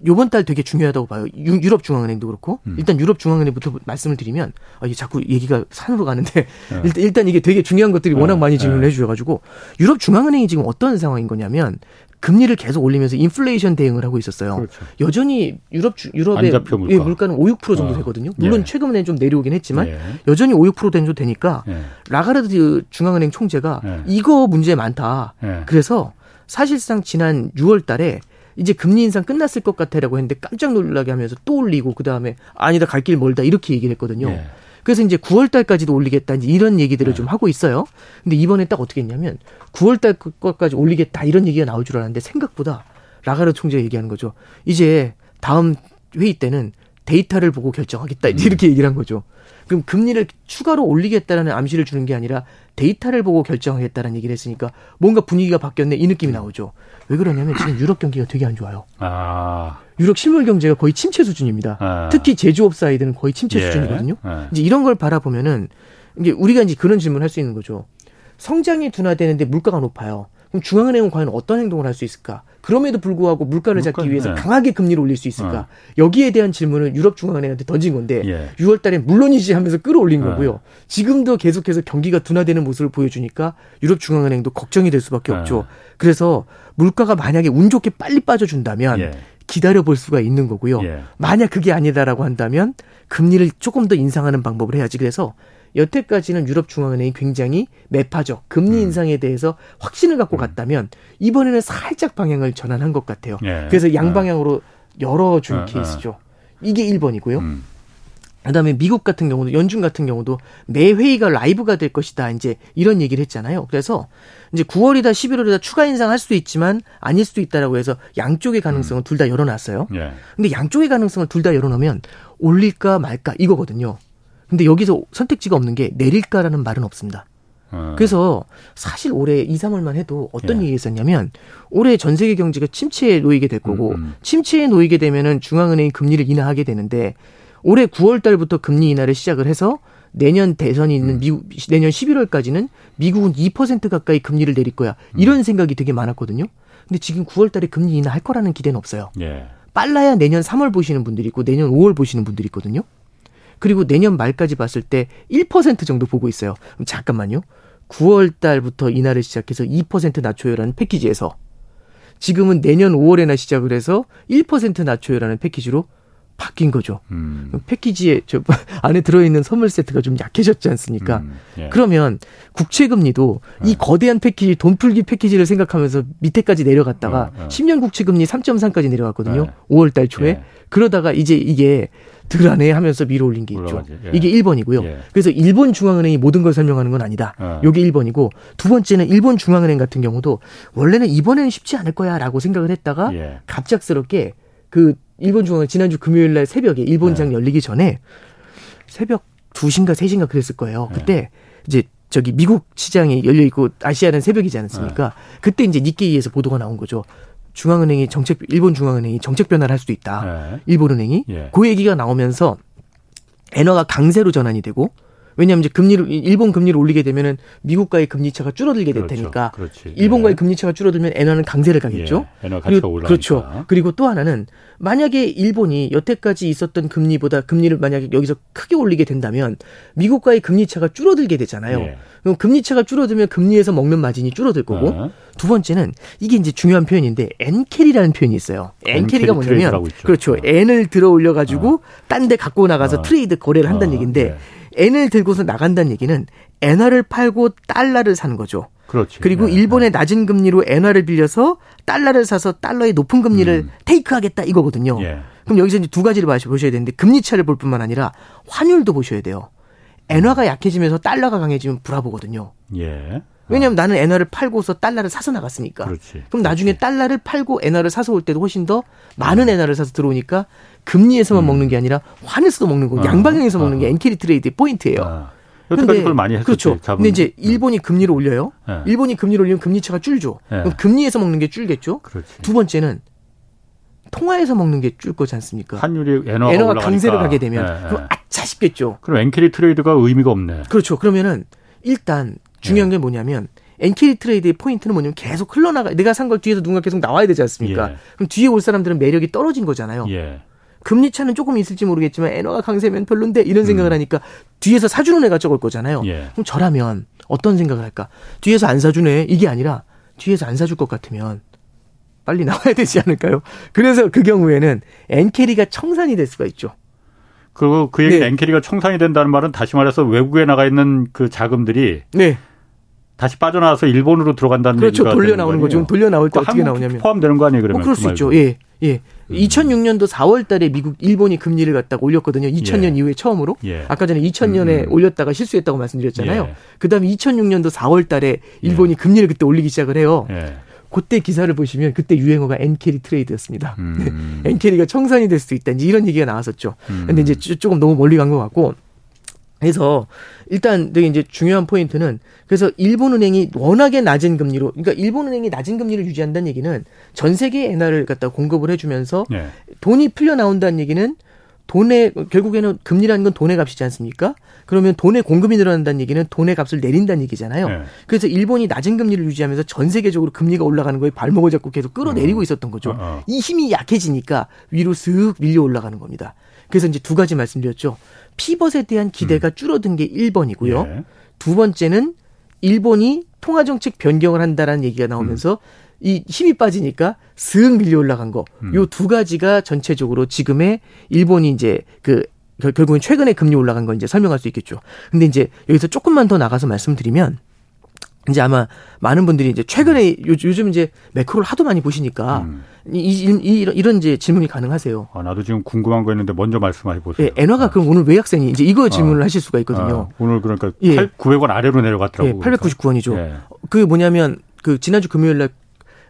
요번 달 되게 중요하다고 봐요. 유 럽 중앙은행도 그렇고 음. 일단 유럽 중앙은행부터 말씀을 드리면 아, 이게 자꾸 얘기가 산으로 가는데 네. 일단, 일단 이게 되게 중요한 것들이 네. 워낙 많이 질문을 네. 해주셔가지고 유럽 중앙은행이 지금 어떤 상황인 거냐면 금리를 계속 올리면서 인플레이션 대응을 하고 있었어요. 그렇죠. 여전히 유럽 주, 유럽의 물가. 예, 물가는 5, 6% 정도 어. 되거든요. 물론 예. 최근에 좀 내려오긴 했지만 예. 여전히 5, 6% 정도 되니까 예. 라가르드 중앙은행 총재가 예. 이거 문제 많다. 예. 그래서 사실상 지난 6월 달에 이제 금리 인상 끝났을 것 같아라고 했는데 깜짝 놀라게 하면서 또 올리고 그다음에 아니다 갈 길 멀다 이렇게 얘기를 했거든요. 네. 그래서 이제 9월 달까지도 올리겠다 이제 이런 얘기들을 네. 좀 하고 있어요. 근데 이번에 딱 어떻게 했냐면 9월 달 것까지 올리겠다 이런 얘기가 나올 줄 알았는데 생각보다 라가르 총재가 얘기하는 거죠. 이제 다음 회의 때는 데이터를 보고 결정하겠다 음. 이렇게 얘기를 한 거죠. 그럼 금리를 추가로 올리겠다라는 암시를 주는 게 아니라 데이터를 보고 결정하겠다는 얘기를 했으니까 뭔가 분위기가 바뀌었네 이 느낌이 나오죠. 왜 그러냐면 지금 유럽 경기가 되게 안 좋아요. 아. 유럽 실물 경제가 거의 침체 수준입니다. 아. 특히 제조업 사이드는 거의 침체 예. 수준이거든요. 예. 이제 이런 걸 바라보면은 이제 우리가 이제 그런 질문을 할 수 있는 거죠. 성장이 둔화되는데 물가가 높아요. 그럼 중앙은행은 과연 어떤 행동을 할 수 있을까? 그럼에도 불구하고 물가를 물가, 잡기 위해서 네. 강하게 금리를 올릴 수 있을까? 어. 여기에 대한 질문을 유럽 중앙은행한테 던진 건데 예. 6월 달에 물론이지 하면서 끌어올린 어. 거고요. 지금도 계속해서 경기가 둔화되는 모습을 보여주니까 유럽 중앙은행도 걱정이 될 수밖에 어. 없죠. 그래서 물가가 만약에 운 좋게 빨리 빠져준다면 예. 기다려 볼 수가 있는 거고요. 예. 만약 그게 아니다라고 한다면 금리를 조금 더 인상하는 방법을 해야지. 그래서 여태까지는 유럽 중앙은행이 굉장히 매파적 금리 음. 인상에 대해서 확신을 갖고 음. 갔다면 이번에는 살짝 방향을 전환한 것 같아요. 예. 그래서 양방향으로 열어준 어, 케이스죠. 이게 1번이고요. 음. 그다음에 미국 같은 경우도 연준 같은 경우도 매 회의가 라이브가 될 것이다. 이제 이런 얘기를 했잖아요. 그래서 이제 9월이다 11월이다 추가 인상할 수도 있지만 아닐 수도 있다라고 해서 양쪽의 가능성을 음. 둘다 열어놨어요. 예. 근데 양쪽의 가능성을 둘 다 열어놓으면 올릴까 말까 이거거든요. 근데 여기서 선택지가 없는 게 내릴까라는 말은 없습니다. 어. 그래서 사실 올해 2, 3월만 해도 어떤 예. 얘기 했었냐면 올해 전 세계 경제가 침체에 놓이게 될 거고 음, 음. 침체에 놓이게 되면은 중앙은행이 금리를 인하하게 되는데 올해 9월 달부터 금리 인하를 시작을 해서 내년 대선이 있는 음. 미국 내년 11월까지는 미국은 2% 가까이 금리를 내릴 거야. 음. 이런 생각이 되게 많았거든요. 근데 지금 9월 달에 금리 인하할 거라는 기대는 없어요. 예. 빨라야 내년 3월 보시는 분들이 있고 내년 5월 보시는 분들이 있거든요. 그리고 내년 말까지 봤을 때 1% 정도 보고 있어요. 잠깐만요. 9월 달부터 인하를 시작해서 2% 낮춰요라는 패키지에서 지금은 내년 5월에나 시작을 해서 1% 낮춰요라는 패키지로 바뀐 거죠. 음. 패키지에 저 안에 들어있는 선물 세트가 좀 약해졌지 않습니까? 음. 예. 그러면 국채금리도 예. 이 거대한 패키지 돈풀기 패키지를 생각하면서 밑에까지 내려갔다가 어, 어. 10년 국채금리 3.3까지 내려갔거든요. 예. 5월 달 초에. 예. 그러다가 이제 이게 덜하네 하면서 밀어 올린 게 있죠. 예. 이게 1번이고요. 예. 그래서 일본 중앙은행이 모든 걸 설명하는 건 아니다. 어. 요게 1번이고 두 번째는 일본 중앙은행 같은 경우도 원래는 이번에는 쉽지 않을 거야라고 생각을 했다가 예. 갑작스럽게 그 일본 중앙은 지난주 금요일 날 새벽에 일본장 네. 열리기 전에 새벽 2시인가 3시인가 그랬을 거예요. 네. 그때 이제 저기 미국 시장이 열려 있고 아시아는 새벽이지 않습니까? 네. 그때 이제 니케이에서 보도가 나온 거죠. 중앙은행이 정책 일본 중앙은행이 정책 변화를 할 수도 있다. 네. 일본은행이 예. 그 얘기가 나오면서 엔화가 강세로 전환이 되고 왜냐하면 이제 금리를 일본 금리를 올리게 되면은 미국과의 금리 차가 줄어들게 될 그렇죠. 테니까 그렇지. 일본과의 예. 금리 차가 줄어들면 엔화는 강세를 가겠죠. 예. 엔화 가치가 올라니까 그렇죠. 그리고 또 하나는 만약에 일본이 여태까지 있었던 금리보다 금리를 만약에 여기서 크게 올리게 된다면 미국과의 금리 차가 줄어들게 되잖아요. 예. 그럼 금리 차가 줄어들면 금리에서 먹는 마진이 줄어들 거고 어. 두 번째는 이게 이제 중요한 표현인데 엔carry라는 표현이 있어요. 엔carry가 뭐냐면 그렇죠. 어. 엔을 들어 올려 가지고 어. 딴데 갖고 나가서 어. trade 거래를 한다는 어. 얘기인데 네. 엔을 들고서 나간다는 얘기는 엔화를 팔고 달러를 사는 거죠. 그렇지. 그리고 네. 일본의 네. 낮은 금리로 엔화를 빌려서 달러를 사서 달러의 높은 금리를 음. take하겠다 이거거든요. 예. 그럼 여기서 이제 두 가지를 보셔야 되는데 금리 차를 볼 뿐만 아니라 환율도 보셔야 돼요. 엔화가 약해지면서 달러가 강해지면 브라보거든요. 예. 왜냐하면 나는 엔화를 팔고서 달러를 사서 나갔으니까. 그렇지. 그럼 나중에 그렇지. 달러를 팔고 엔화를 사서 올 때도 훨씬 더 많은 음. 엔화를 사서 들어오니까 금리에서만 음. 먹는 게 아니라 환에서도 먹는 거, 아. 양방향에서 아. 먹는 게 엔carry trade의 포인트예요. 아. 여태까지 그걸 많이 했었지. 그렇죠. 잡은. 근데 이제 일본이 금리를 올려요. 네. 일본이 금리를 올리면 금리차가 줄죠. 네. 그럼 금리에서 먹는 게 줄겠죠. 그렇지. 두 번째는 통화에서 먹는 게 줄 거지 않습니까? 환율이 엔화가, 엔화가 강세를 가게 되면 네. 그럼 아차 싶겠죠. 그럼 엔carry trade가 의미가 없네. 그렇죠. 그러면은 일단 중요한 게 뭐냐면 엔carry trade의 포인트는 뭐냐면 계속 흘러나가 내가 산 걸 뒤에서 누군가 계속 나와야 되지 않습니까? 예. 그럼 뒤에 올 사람들은 매력이 떨어진 거잖아요. 예. 금리 차는 조금 있을지 모르겠지만 엔화가 강세면 별론데 이런 음. 생각을 하니까 뒤에서 사주는 애가 적을 거잖아요. 예. 그럼 저라면 어떤 생각을 할까? 뒤에서 안 사주네 이게 아니라 뒤에서 안 사줄 것 같으면 빨리 나와야 되지 않을까요? 그래서 그 경우에는 엔carry가 청산이 될 수가 있죠. 그리고 그 얘기 네. 엔carry가 청산이 된다는 말은 다시 말해서 외국에 나가 있는 그 자금들이 네. 다시 빠져나와서 일본으로 들어간다는 그렇죠. 돌려 나오는 거죠. 돌려 나올 때 어떻게 나오냐면 포함되는 거 아니에요, 그러면? 어, 그럴 수 있죠. 예. 예. 음. 2006년도 4월 달에 미국 일본이 금리를 갖다가 올렸거든요. 2000년 예. 이후에 처음으로. 예. 아까 전에 2000년에 음. 올렸다가 실수했다고 말씀드렸잖아요. 예. 그다음에 2006년도 4월 달에 일본이 예. 금리를 그때 올리기 시작을 해요. 예. 그때 기사를 보시면 그때 유행어가 엔carry trade였습니다. 음. 엔carry가 청산이 될 수도 있다. 이제 이런 얘기가 나왔었죠. 음. 근데 이제 조금 너무 멀리 간 것 같고 그래서 일단 되게 이제 중요한 포인트는 그래서 일본은행이 워낙에 낮은 금리로 그러니까 일본은행이 낮은 금리를 유지한다는 얘기는 전 세계 엔화를 갖다 공급을 해주면서 네. 돈이 풀려 나온다는 얘기는 돈의 결국에는 금리라는 건 돈의 값이지 않습니까? 그러면 돈의 공급이 늘어난다는 얘기는 돈의 값을 내린다는 얘기잖아요. 네. 그래서 일본이 낮은 금리를 유지하면서 전 세계적으로 금리가 올라가는 거에 발목을 잡고 계속 끌어내리고 음. 있었던 거죠. 어, 어. 이 힘이 약해지니까 위로 쓱 밀려 올라가는 겁니다. 그래서 이제 두 가지 말씀드렸죠. 피벗에 대한 기대가 음. 줄어든 게 1번이고요. 예. 두 번째는 일본이 통화 정책 변경을 한다라는 얘기가 나오면서 음. 이 힘이 빠지니까 슥 밀려 올라간 거. 음. 요두 가지가 전체적으로 지금의 일본이 이제 그 결국엔 최근에 금리 올라간 걸 이제 설명할 수 있겠죠. 근데 이제 여기서 조금만 더 나가서 말씀드리면 이제 아마 많은 분들이 이제 최근에 요즘 이제 매크로를 하도 많이 보시니까 음. 이, 이, 이, 이런 이제 질문이 가능하세요. 아, 나도 지금 궁금한 거 있는데 먼저 말씀해 보세요. 예, 엔화가 아. 그럼 오늘 왜 약세니? 이제 이거 질문을 아. 하실 수가 있거든요. 아, 오늘 그러니까 예. 8, 900원 아래로 내려갔더라고요. 예, 899원이죠. 예. 그게 뭐냐면 그 지난주 금요일 날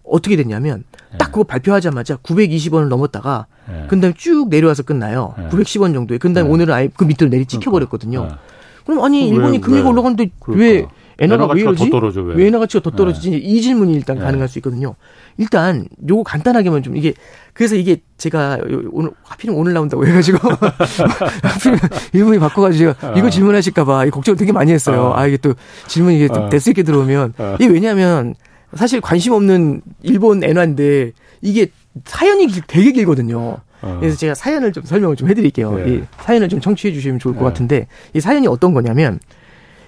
어떻게 됐냐면 예. 딱 그거 발표하자마자 920원을 넘었다가 예. 그다음에 쭉 내려와서 끝나요. 910원 예. 정도에. 그다음에 예. 오늘은 아예 그 밑으로 내리 찍혀 버렸거든요. 그러니까. 그럼 아니 일본이 금리가 올라갔는데 그러니까. 왜 엔화가 왜 이러지? 떨어져, 왜? 왜 엔화 가치가 더 떨어지지? 네. 이 질문이 일단 네. 가능할 수 있거든요. 일단 요거 간단하게만 좀 이게 그래서 이게 제가 오늘 하필이면 오늘 나온다고 해가지고 하필이면 일본이 바꿔가지고 이거 어. 질문하실까봐 걱정을 되게 많이 했어요. 어. 아 이게 또 질문이 이게 어. 대수 있게 들어오면 이게 왜냐하면 사실 관심 없는 일본 엔화인데 이게 사연이 되게 길거든요. 그래서 제가 사연을 좀 설명을 좀 해드릴게요. 네. 이 사연을 좀 청취해 주시면 좋을 것 네. 같은데 이 사연이 어떤 거냐면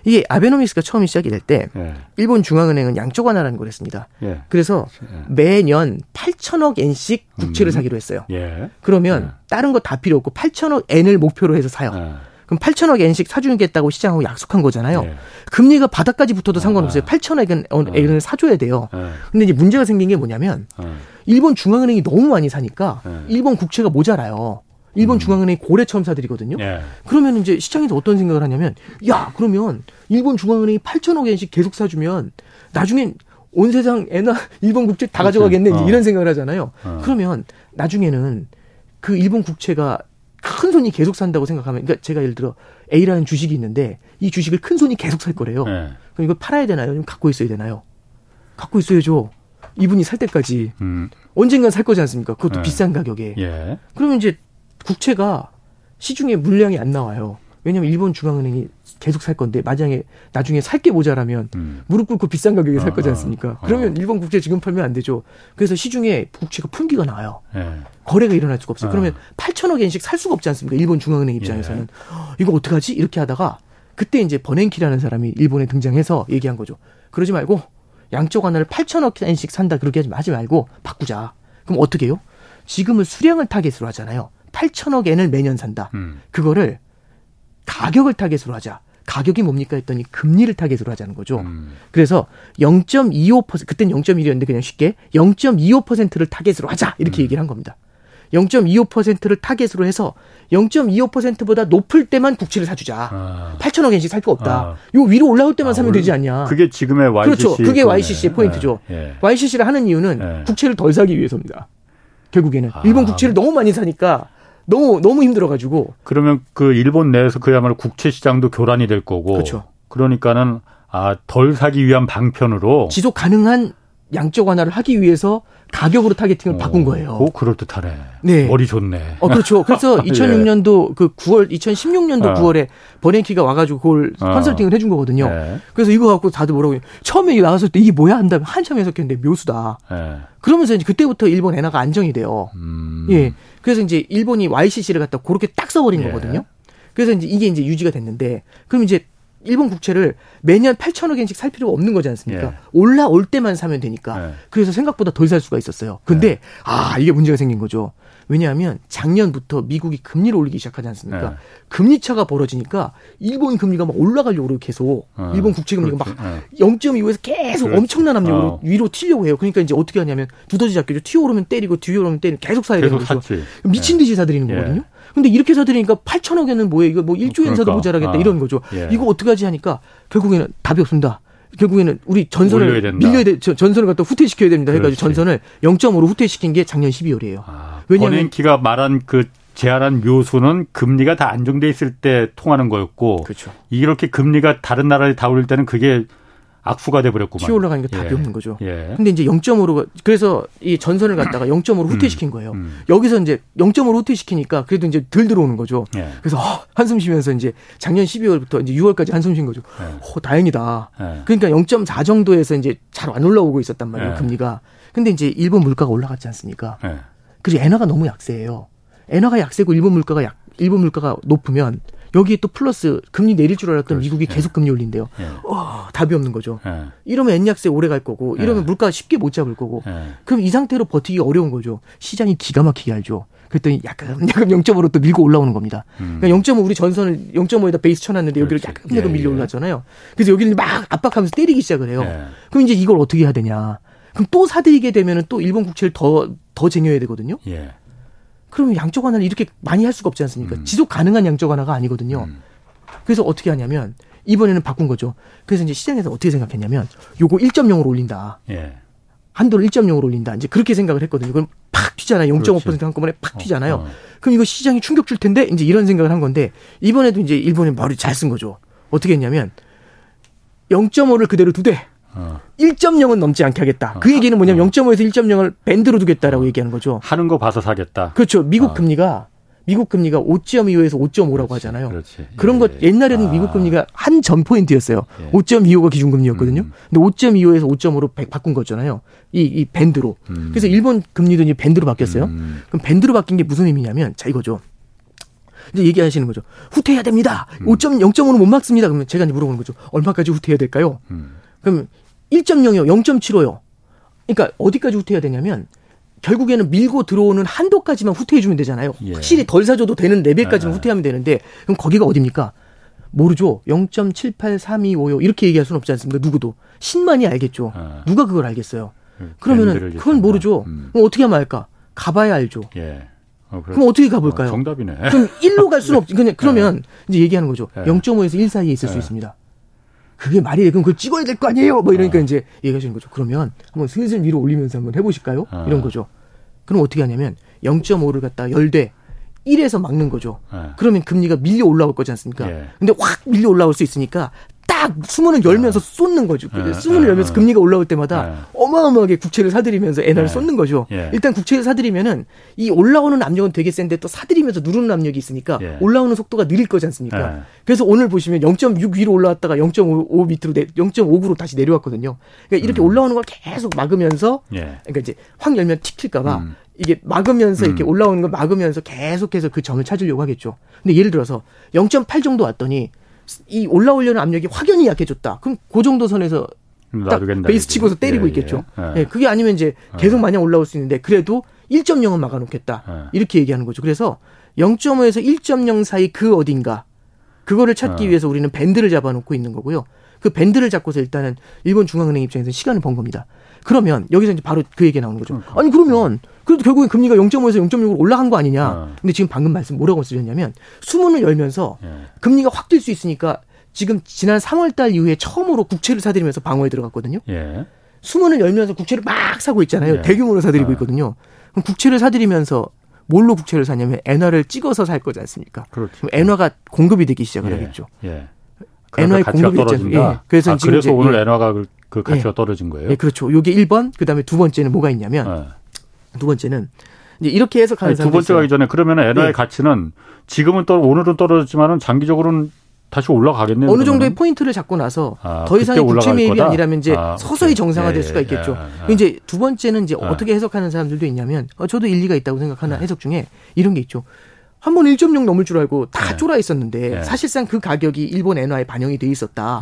이게 아베노믹스가 처음 시작이 될때 예. 일본 중앙은행은 양적 완화라는 걸 했습니다. 예. 그래서 예. 매년 8천억 엔씩 국채를 음. 사기로 했어요. 예. 그러면 예. 다른 거 다 필요 없고 8천억 엔을 목표로 해서 사요. 예. 그럼 8천억 엔씩 사주겠다고 시장하고 약속한 거잖아요. 금리가 바닥까지 붙어도 상관없어요. 8천억 엔, 엔을 사줘야 돼요. 근데 이제 문제가 생긴 게 뭐냐면 일본 중앙은행이 너무 많이 사니까 일본 국채가 모자라요. 일본 음. 중앙은행이 고래 처음 사들이거든요. 예. 그러면 이제 시장에서 어떤 생각을 하냐면 야 그러면 일본 중앙은행이 8천억 엔씩 계속 사주면 나중엔 온 세상 애나 일본 국채 다 가져가겠네 어. 이런 생각을 하잖아요. 어. 그러면 나중에는 그 일본 국채가 큰 손이 계속 산다고 생각하면 그러니까 제가 예를 들어 A라는 주식이 있는데 이 주식을 큰 손이 계속 살 거래요. 네. 그럼 이걸 팔아야 되나요? 아니면 갖고 있어야 되나요? 갖고 있어야죠. 이분이 살 때까지 음. 언젠간 살 거지 않습니까? 그것도 네. 비싼 가격에. 예. 그러면 이제 국채가 시중에 물량이 안 나와요. 왜냐하면 일본 중앙은행이 계속 살 건데 만약에 나중에 살 게 모자라면 음. 무릎 꿇고 비싼 가격에 살 아, 거지 않습니까? 아, 그러면 일본 국채 지금 팔면 안 되죠. 그래서 시중에 국채가 품귀가 나와요. 예. 거래가 일어날 수가 없어요. 아. 그러면 8천억 엔씩 살 수가 없지 않습니까? 일본 중앙은행 입장에서는 예. 이거 어떡하지? 이렇게 하다가 그때 이제 버냉키라는 사람이 일본에 등장해서 얘기한 거죠. 그러지 말고 양적 완화를 8천억 엔씩 산다 그렇게 하지 말고 바꾸자. 그럼 어떻게 해요? 지금은 수량을 타겟으로 하잖아요. 8천억 엔을 매년 산다. 음. 그거를 가격을 타겟으로 하자. 가격이 뭡니까 했더니 금리를 타겟으로 하자는 거죠. 음. 그래서 0.25% 그땐 0.1이었는데 그냥 쉽게 0.25%를 타겟으로 하자 이렇게 음. 얘기를 한 겁니다. 0.25%를 타겟으로 해서 0.25%보다 높을 때만 국채를 사주자. 아. 8천억 엔씩 살 거 없다. 아. 요 위로 올라올 때만 아, 사면 되지 않냐. 그게 지금의 YCC. 그렇죠. 그게 YCC의 포인트죠. 예. 예. YCC를 하는 이유는 예. 국채를 덜 사기 위해서입니다. 결국에는 아. 일본 국채를 너무 많이 사니까 너무 너무 힘들어가지고. 그러면 그 일본 내에서 그야말로 국채 시장도 교란이 될 거고. 그렇죠. 그러니까는 아 덜 사기 위한 방편으로 지속 가능한 양적 완화를 하기 위해서 가격으로 타겟팅을 어, 바꾼 거예요. 오, 그럴 듯하네. 네. 머리 좋네. 어, 그렇죠. 그래서 2006년도 예. 그 9월, 2016년도 어. 9월에 버냉키가 와가지고 그걸 어. 컨설팅을 해준 거거든요. 네. 그래서 이거 갖고 다들 뭐라고 처음에 나왔을 때 이게 뭐야 한다면 한참 해석했는데 묘수다. 네. 그러면서 이제 그때부터 일본 엔화가 안정이 돼요. 음. 예. 그래서 이제 일본이 YCC를 갖다 그렇게 딱 써버린 예. 거거든요. 그래서 이제 이게 이제 유지가 됐는데 그럼 이제 일본 국채를 매년 8천억 엔씩 살 필요가 없는 거지 않습니까? 예. 올라올 때만 사면 되니까. 예. 그래서 생각보다 덜 살 수가 있었어요. 근데 예. 아 이게 문제가 생긴 거죠. 왜냐하면 작년부터 미국이 금리를 올리기 시작하지 않습니까? 예. 금리 차가 벌어지니까 일본 금리가 막 올라가려고 계속 어, 일본 국채 금리가. 막 0.25에서 계속 그렇지. 엄청난 압력으로 어. 위로 튀려고 해요. 그러니까 이제 어떻게 하냐면 두더지 잡기죠. 튀어 오르면 때리고 뒤에 오르면 때리고 계속 사야 되는 거죠. 미친 듯이 사들이는 예. 거거든요. 근데 이렇게 사들이니까 8천억에는 뭐예요? 이거 뭐 1조 엔사도 그러니까. 모자라겠다 아. 이런 거죠. 예. 이거 어떻게 하지 하니까 결국에는 답이 없습니다. 결국에는 우리 전선을 밀려야 돼, 전선을 갖다 후퇴시켜야 됩니다. 해가지고 그렇지. 전선을 0.5로 후퇴시킨 게 작년 12월이에요. 아, 왜냐하면 키가 말한 그 제한한 묘수는 금리가 다 안정돼 있을 때 통하는 거였고, 그렇죠. 이렇게 금리가 다른 나라에 다 올릴 때는 그게 악수가 돼버렸구만. 튀어 올라가니까 답이 예. 없는 거죠. 예. 근데 이제 0.5로 그래서 이 전선을 갖다가 0.5로 음. 후퇴시킨 거예요. 음. 여기서 이제 0.5로 후퇴시키니까 그래도 이제 덜 들어오는 거죠. 예. 그래서 어, 한숨 쉬면서 이제 작년 12월부터 이제 6월까지 한숨 쉰 거죠. 예. 어, 다행이다. 예. 그러니까 0.4 정도에서 이제 잘 안 올라오고 있었단 말이에요. 예. 금리가. 근데 이제 일본 물가가 올라갔지 않습니까? 그리고 엔화가 너무 약세예요. 엔화가 약세고 일본 물가가 약 일본 물가가 높으면 여기에 또 플러스 금리 내릴 줄 알았던 그렇지. 미국이 예. 계속 금리 올린대요. 예. 어, 답이 없는 거죠. 예. 이러면 엔약세 오래 갈 거고 예. 이러면 물가 쉽게 못 잡을 거고 예. 그럼 이 상태로 버티기 어려운 거죠. 시장이 기가 막히게 알죠. 그랬더니 약간 약간 0.5로 또 밀고 올라오는 겁니다. 음. 그러니까 0.5 우리 전선을 0.5에다 베이스 쳐놨는데 여기를 약간 약간 밀려 올랐잖아요. 그래서 여기를 막 압박하면서 때리기 시작을 해요. 그럼 이제 이걸 어떻게 해야 되냐? 그럼 또 사들이게 되면은 또 일본 국채를 더 더 쟁여야 되거든요. 예. 그러면 양적 완화를 이렇게 많이 할 수가 없지 않습니까? 음. 지속 가능한 양적 완화가 아니거든요. 음. 그래서 어떻게 하냐면 이번에는 바꾼 거죠. 그래서 이제 시장에서 어떻게 생각했냐면 요거 1.0으로 올린다. 예. 한도를 1.0으로 올린다. 이제 그렇게 생각을 했거든요. 그럼 팍 튀잖아요. 0.5% 한꺼번에 팍 어, 튀잖아요. 어, 어. 그럼 이거 시장이 충격 줄 텐데 이제 이런 생각을 한 건데 이번에도 이제 일본이 머리 잘 쓴 거죠. 어떻게 했냐면 0.5를 그대로 두되 어. 1.0은 넘지 않게 하겠다. 그 얘기는 뭐냐면 어. 0.5에서 1.0을 밴드로 두겠다라고 어. 얘기하는 거죠. 하는 거 봐서 사겠다. 그렇죠. 미국 어. 금리가 미국 금리가 5.25에서 5.5라고 그렇지, 하잖아요. 그렇지. 그런 예. 것 옛날에는 아. 미국 금리가 한 전 포인트였어요. 예. 5.25가 기준 금리였거든요. 음. 근데 5.25에서 5.5로 바꾼 거잖아요. 이, 이 밴드로. 음. 그래서 일본 금리도 이제 밴드로 바뀌었어요. 음. 그럼 밴드로 바뀐 게 무슨 의미냐면 자 이거죠. 이제 얘기하시는 거죠. 후퇴해야 됩니다. 음. 5.0.5는 못 막습니다. 그러면 제가 이제 물어보는 거죠. 얼마까지 후퇴해야 될까요? 음. 그럼 1.0이요, 0.75요. 그러니까 어디까지 후퇴해야 되냐면 결국에는 밀고 들어오는 한도까지만 후퇴해주면 되잖아요. 예. 확실히 덜 사줘도 되는 레벨까지만 아. 후퇴하면 되는데 그럼 거기가 어딥니까? 모르죠. 0.78325요. 이렇게 얘기할 수는 없지 않습니까? 누구도. 신만이 알겠죠. 아. 누가 그걸 알겠어요? 그 그러면은 그건 모르죠. 음. 그럼 어떻게 하면 알까? 가봐야 알죠. 예. 어, 그럼 어떻게 가볼까요? 어, 정답이네. 그럼 1로 갈 수는 없지. 그냥 그러면 네. 이제 얘기하는 거죠. 네. 0.5에서 1 사이에 있을 네. 수 있습니다. 그게 말이 돼. 그럼 그걸 찍어야 될 거 아니에요? 뭐 이러니까 어. 이제 얘기하시는 거죠. 그러면 한번 슬슬 위로 올리면서 한번 해보실까요? 어. 이런 거죠. 그럼 어떻게 하냐면 0.5를 갖다 열대 1에서 막는 거죠. 네. 그러면 금리가 밀려 올라올 거지 않습니까? 예. 근데 확 밀려 올라올 수 있으니까 딱 수문을 열면서 네. 쏟는 거죠. 네. 수문을 네. 열면서 금리가 올라올 때마다 어마어마하게 국채를 사들이면서 엔화를 쏟는 거죠. 예. 일단 국채를 사들이면은 이 올라오는 압력은 되게 센데 또 사들이면서 누르는 압력이 있으니까 예. 올라오는 속도가 느릴 거지 않습니까? 그래서 오늘 보시면 0.6 위로 올라왔다가 0.5 밑으로 0.5구로 다시 내려왔거든요. 그러니까 이렇게 음. 올라오는 걸 계속 막으면서 예. 그러니까 이제 확 열면 튀킬까봐 음. 이게 막으면서 음. 이렇게 올라오는 걸 막으면서 계속해서 그 점을 찾으려고 하겠죠. 근데 예를 들어서 0.8 정도 왔더니 이 올라오려는 압력이 확연히 약해졌다. 그럼 그 정도 선에서 딱 베이스 치고서 때리고 예, 있겠죠. 예. 예. 그게 아니면 이제 계속 마냥 올라올 수 있는데 그래도 1.0은 막아놓겠다. 예. 이렇게 얘기하는 거죠. 그래서 0.5에서 1.0 사이 그 어딘가 그거를 찾기 예. 위해서 우리는 밴드를 잡아놓고 있는 거고요. 그 밴드를 잡고서 일단은 일본 중앙은행 입장에서 시간을 번 겁니다. 그러면 여기서 이제 바로 그 얘기 나오는 거죠. 그러니까. 아니 그러면 그래도 결국엔 금리가 0.5에서 0.6으로 올라간 거 아니냐. 어. 근데 지금 방금 말씀 뭐라고 쓰셨냐면 수문을 열면서 예. 금리가 확 뛸 수 있으니까 지금 지난 3월 달 이후에 처음으로 국채를 사들이면서 방어에 들어갔거든요. 예. 수문을 열면서 국채를 막 사고 있잖아요. 예. 대규모로 사들이고 어. 있거든요. 그럼 국채를 사들이면서 뭘로 국채를 사냐면 엔화를 찍어서 살 거지 않습니까? 그렇죠. 그럼 엔화가 공급이 되기 시작을 예. 하겠죠. 예. 엔화의 공급이 떨어진다. 예. 그래서 아, 지금 그래서 오늘 엔화가 그, 그 가치가 예. 떨어진 거예요. 예, 그렇죠. 요게 1번, 그다음에 두 번째는 뭐가 있냐면 두 번째는 이제 이렇게 해석하는 두 번째 가기 전에 그러면 엔화의 네. 가치는 지금은 또 오늘은 떨어졌지만은 장기적으로는 다시 올라가겠네요. 어느 정도의 포인트를 잡고 나서 아, 더 이상의 국채 매입이 아니라면 이제 아, 서서히 정상화될 예, 수가 있겠죠. 예, 예, 이제 두 번째는 이제 아. 어떻게 해석하는 사람들도 있냐면 어, 저도 일리가 있다고 생각하는 네. 해석 중에 이런 게 있죠. 한 번 1.0 넘을 줄 알고 다 네. 쫄아 있었는데 네. 사실상 그 가격이 일본 엔화에 반영이 돼 있었다.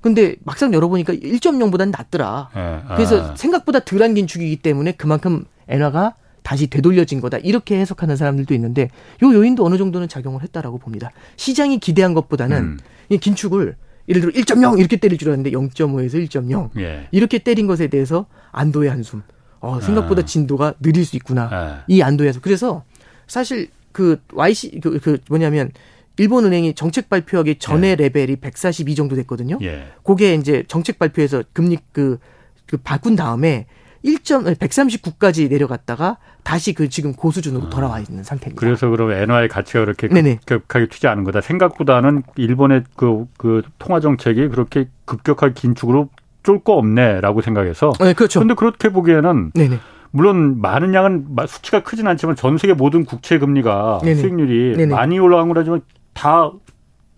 근데 막상 열어보니까 1.0보다는 낮더라. 그래서 아. 생각보다 덜한 긴축이기 때문에 그만큼 엔화가 다시 되돌려진 거다. 이렇게 해석하는 사람들도 있는데 요 요인도 어느 정도는 작용을 했다라고 봅니다. 시장이 기대한 것보다는 음. 이 긴축을 예를 들어 1.0 이렇게 때릴 줄 알았는데 0.5에서 1.0 예. 이렇게 때린 것에 대해서 안도의 한숨. 어, 생각보다 아. 진도가 느릴 수 있구나. 아. 이 안도에서 그래서 사실 그 YC 그, 그 뭐냐면 일본 은행이 정책 발표하기 전에 예. 레벨이 142 정도 됐거든요. 예. 그게 이제 정책 발표에서 금리 그, 그 바꾼 다음에 1점 139까지 내려갔다가 다시 그 지금 고수준으로 돌아와 있는 상태입니다. 그래서 그럼 엔화의 가치가 그렇게 네네. 급격하게 튀지 않은 거다. 생각보다는 일본의 그, 그 통화 정책이 그렇게 급격하게 긴축으로 쫄 거 없네라고 생각해서. 네, 그렇죠. 근데 그렇게 보기에는 네네. 물론 많은 양은 수치가 크진 않지만 전 세계 모든 국채 금리가 네네. 수익률이 네네. 많이 올라간 거라지만 다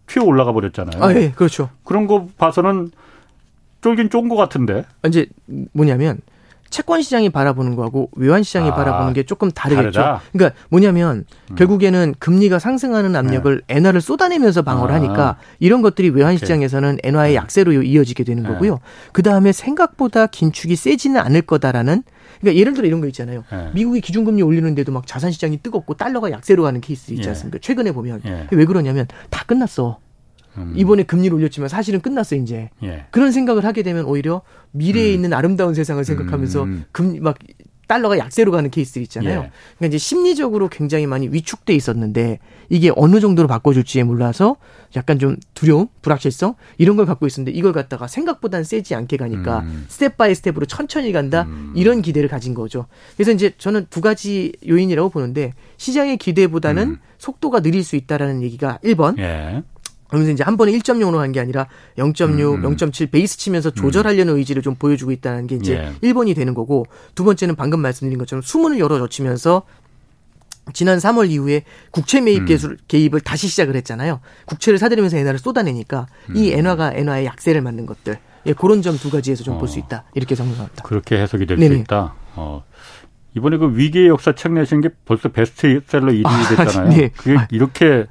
튀어 올라가 버렸잖아요. 아, 예, 그렇죠. 그런 거 봐서는 쫄긴 쫀 것 같은데. 이제 뭐냐면 채권 시장이 바라보는 거하고 외환 시장이 아, 바라보는 게 조금 다르겠죠. 다르다? 그러니까 뭐냐면 음. 결국에는 금리가 상승하는 압력을 네. 엔화를 쏟아내면서 방어를 아. 하니까 이런 것들이 외환 시장에서는 엔화의 네. 약세로 이어지게 되는 네. 거고요. 그 다음에 생각보다 긴축이 세지는 않을 거다라는 그러니까 예를 들어 이런 거 있잖아요. 네. 미국이 기준금리 올리는데도 막 자산 시장이 뜨겁고 달러가 약세로 가는 케이스 있지 예. 않습니까? 최근에 보면 예. 왜 그러냐면 다 끝났어. 음. 이번에 금리를 올렸지만 사실은 끝났어 이제 예. 그런 생각을 하게 되면 오히려 미래에 음. 있는 아름다운 세상을 생각하면서 음. 금리 막 달러가 약세로 가는 케이스들 있잖아요. 예. 그러니까 이제 심리적으로 굉장히 많이 위축돼 있었는데 이게 어느 정도로 바꿔줄지에 몰라서 약간 좀 두려움, 불확실성 이런 걸 갖고 있었는데 이걸 갖다가 생각보다는 세지 않게 가니까 음. step by step으로 천천히 간다 음. 이런 기대를 가진 거죠. 그래서 이제 저는 두 가지 요인이라고 보는데 시장의 기대보다는 음. 속도가 느릴 수 있다라는 얘기가 1번. 예. 그러면서 이제 한 번에 1.0으로 한게 아니라 0.6, 음. 0.7 베이스 치면서 조절하려는 음. 의지를 좀 보여주고 있다는 게 이제 예. 1번이 되는 거고 두 번째는 방금 말씀드린 것처럼 수문을 열어젖히면서 지난 3월 이후에 국채 매입 음. 개수, 개입을 다시 시작을 했잖아요. 국채를 사들이면서 엔화를 쏟아내니까 음. 이 엔화가 엔화의 약세를 맞는 것들. 예, 그런 점 두 가지에서 좀 볼수 어. 있다. 이렇게 생각합니다. 그렇게 해석이 될 수 있다. 어. 이번에 그 위기의 역사 책 내신 게 벌써 베스트셀러 1위 아, 됐잖아요. 네. 그게 아. 이렇게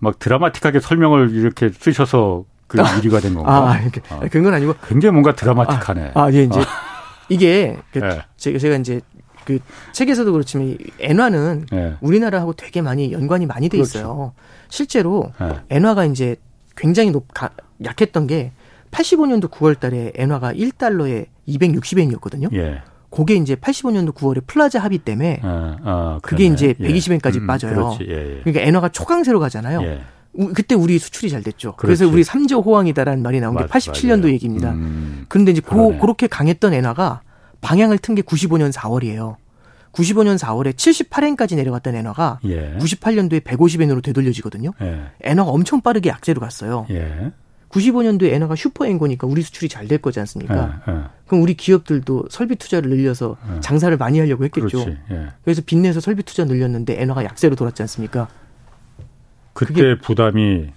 막 드라마틱하게 설명을 이렇게 쓰셔서 그 아, 1위가 된 건가? 아, 이렇게. 아. 그건 아니고. 굉장히 뭔가 드라마틱하네. 아, 아 예, 이제. 아. 이게, 그 네. 제가 이제 그 책에서도 그렇지만 엔화는 네. 우리나라하고 되게 많이 연관이 많이 돼 그렇죠. 있어요. 그렇죠. 실제로 네. 엔화가 이제 굉장히 높, 가, 약했던 게 85년도 9월 달에 엔화가 1달러에 260엔이었거든요. 예. 그게 이제 85년도 9월에 플라자 합의 때문에 아, 아, 그게 이제 120엔까지 예. 음, 빠져요. 예, 예. 그러니까 엔화가 초강세로 가잖아요. 예. 그때 우리 수출이 잘 됐죠. 그렇지. 그래서 우리 3저 호황이다라는 말이 나온 게 맞, 87년도 맞아요. 얘기입니다. 음, 그런데 이제 고, 그렇게 강했던 엔화가 방향을 튼 게 95년 4월이에요. 95년 4월에 78엔까지 내려갔던 엔화가 예. 98년도에 150엔으로 되돌려지거든요. 예. 엔화가 엄청 빠르게 약세로 갔어요. 예. 95년도에 엔화가 슈퍼엔고니까 우리 수출이 잘 될 거지 않습니까? 예, 예. 그럼 우리 기업들도 설비 투자를 늘려서 예. 장사를 많이 하려고 했겠죠. 그래서 빚내서 설비 투자 늘렸는데 엔화가 약세로 돌았지 않습니까? 그때 부담이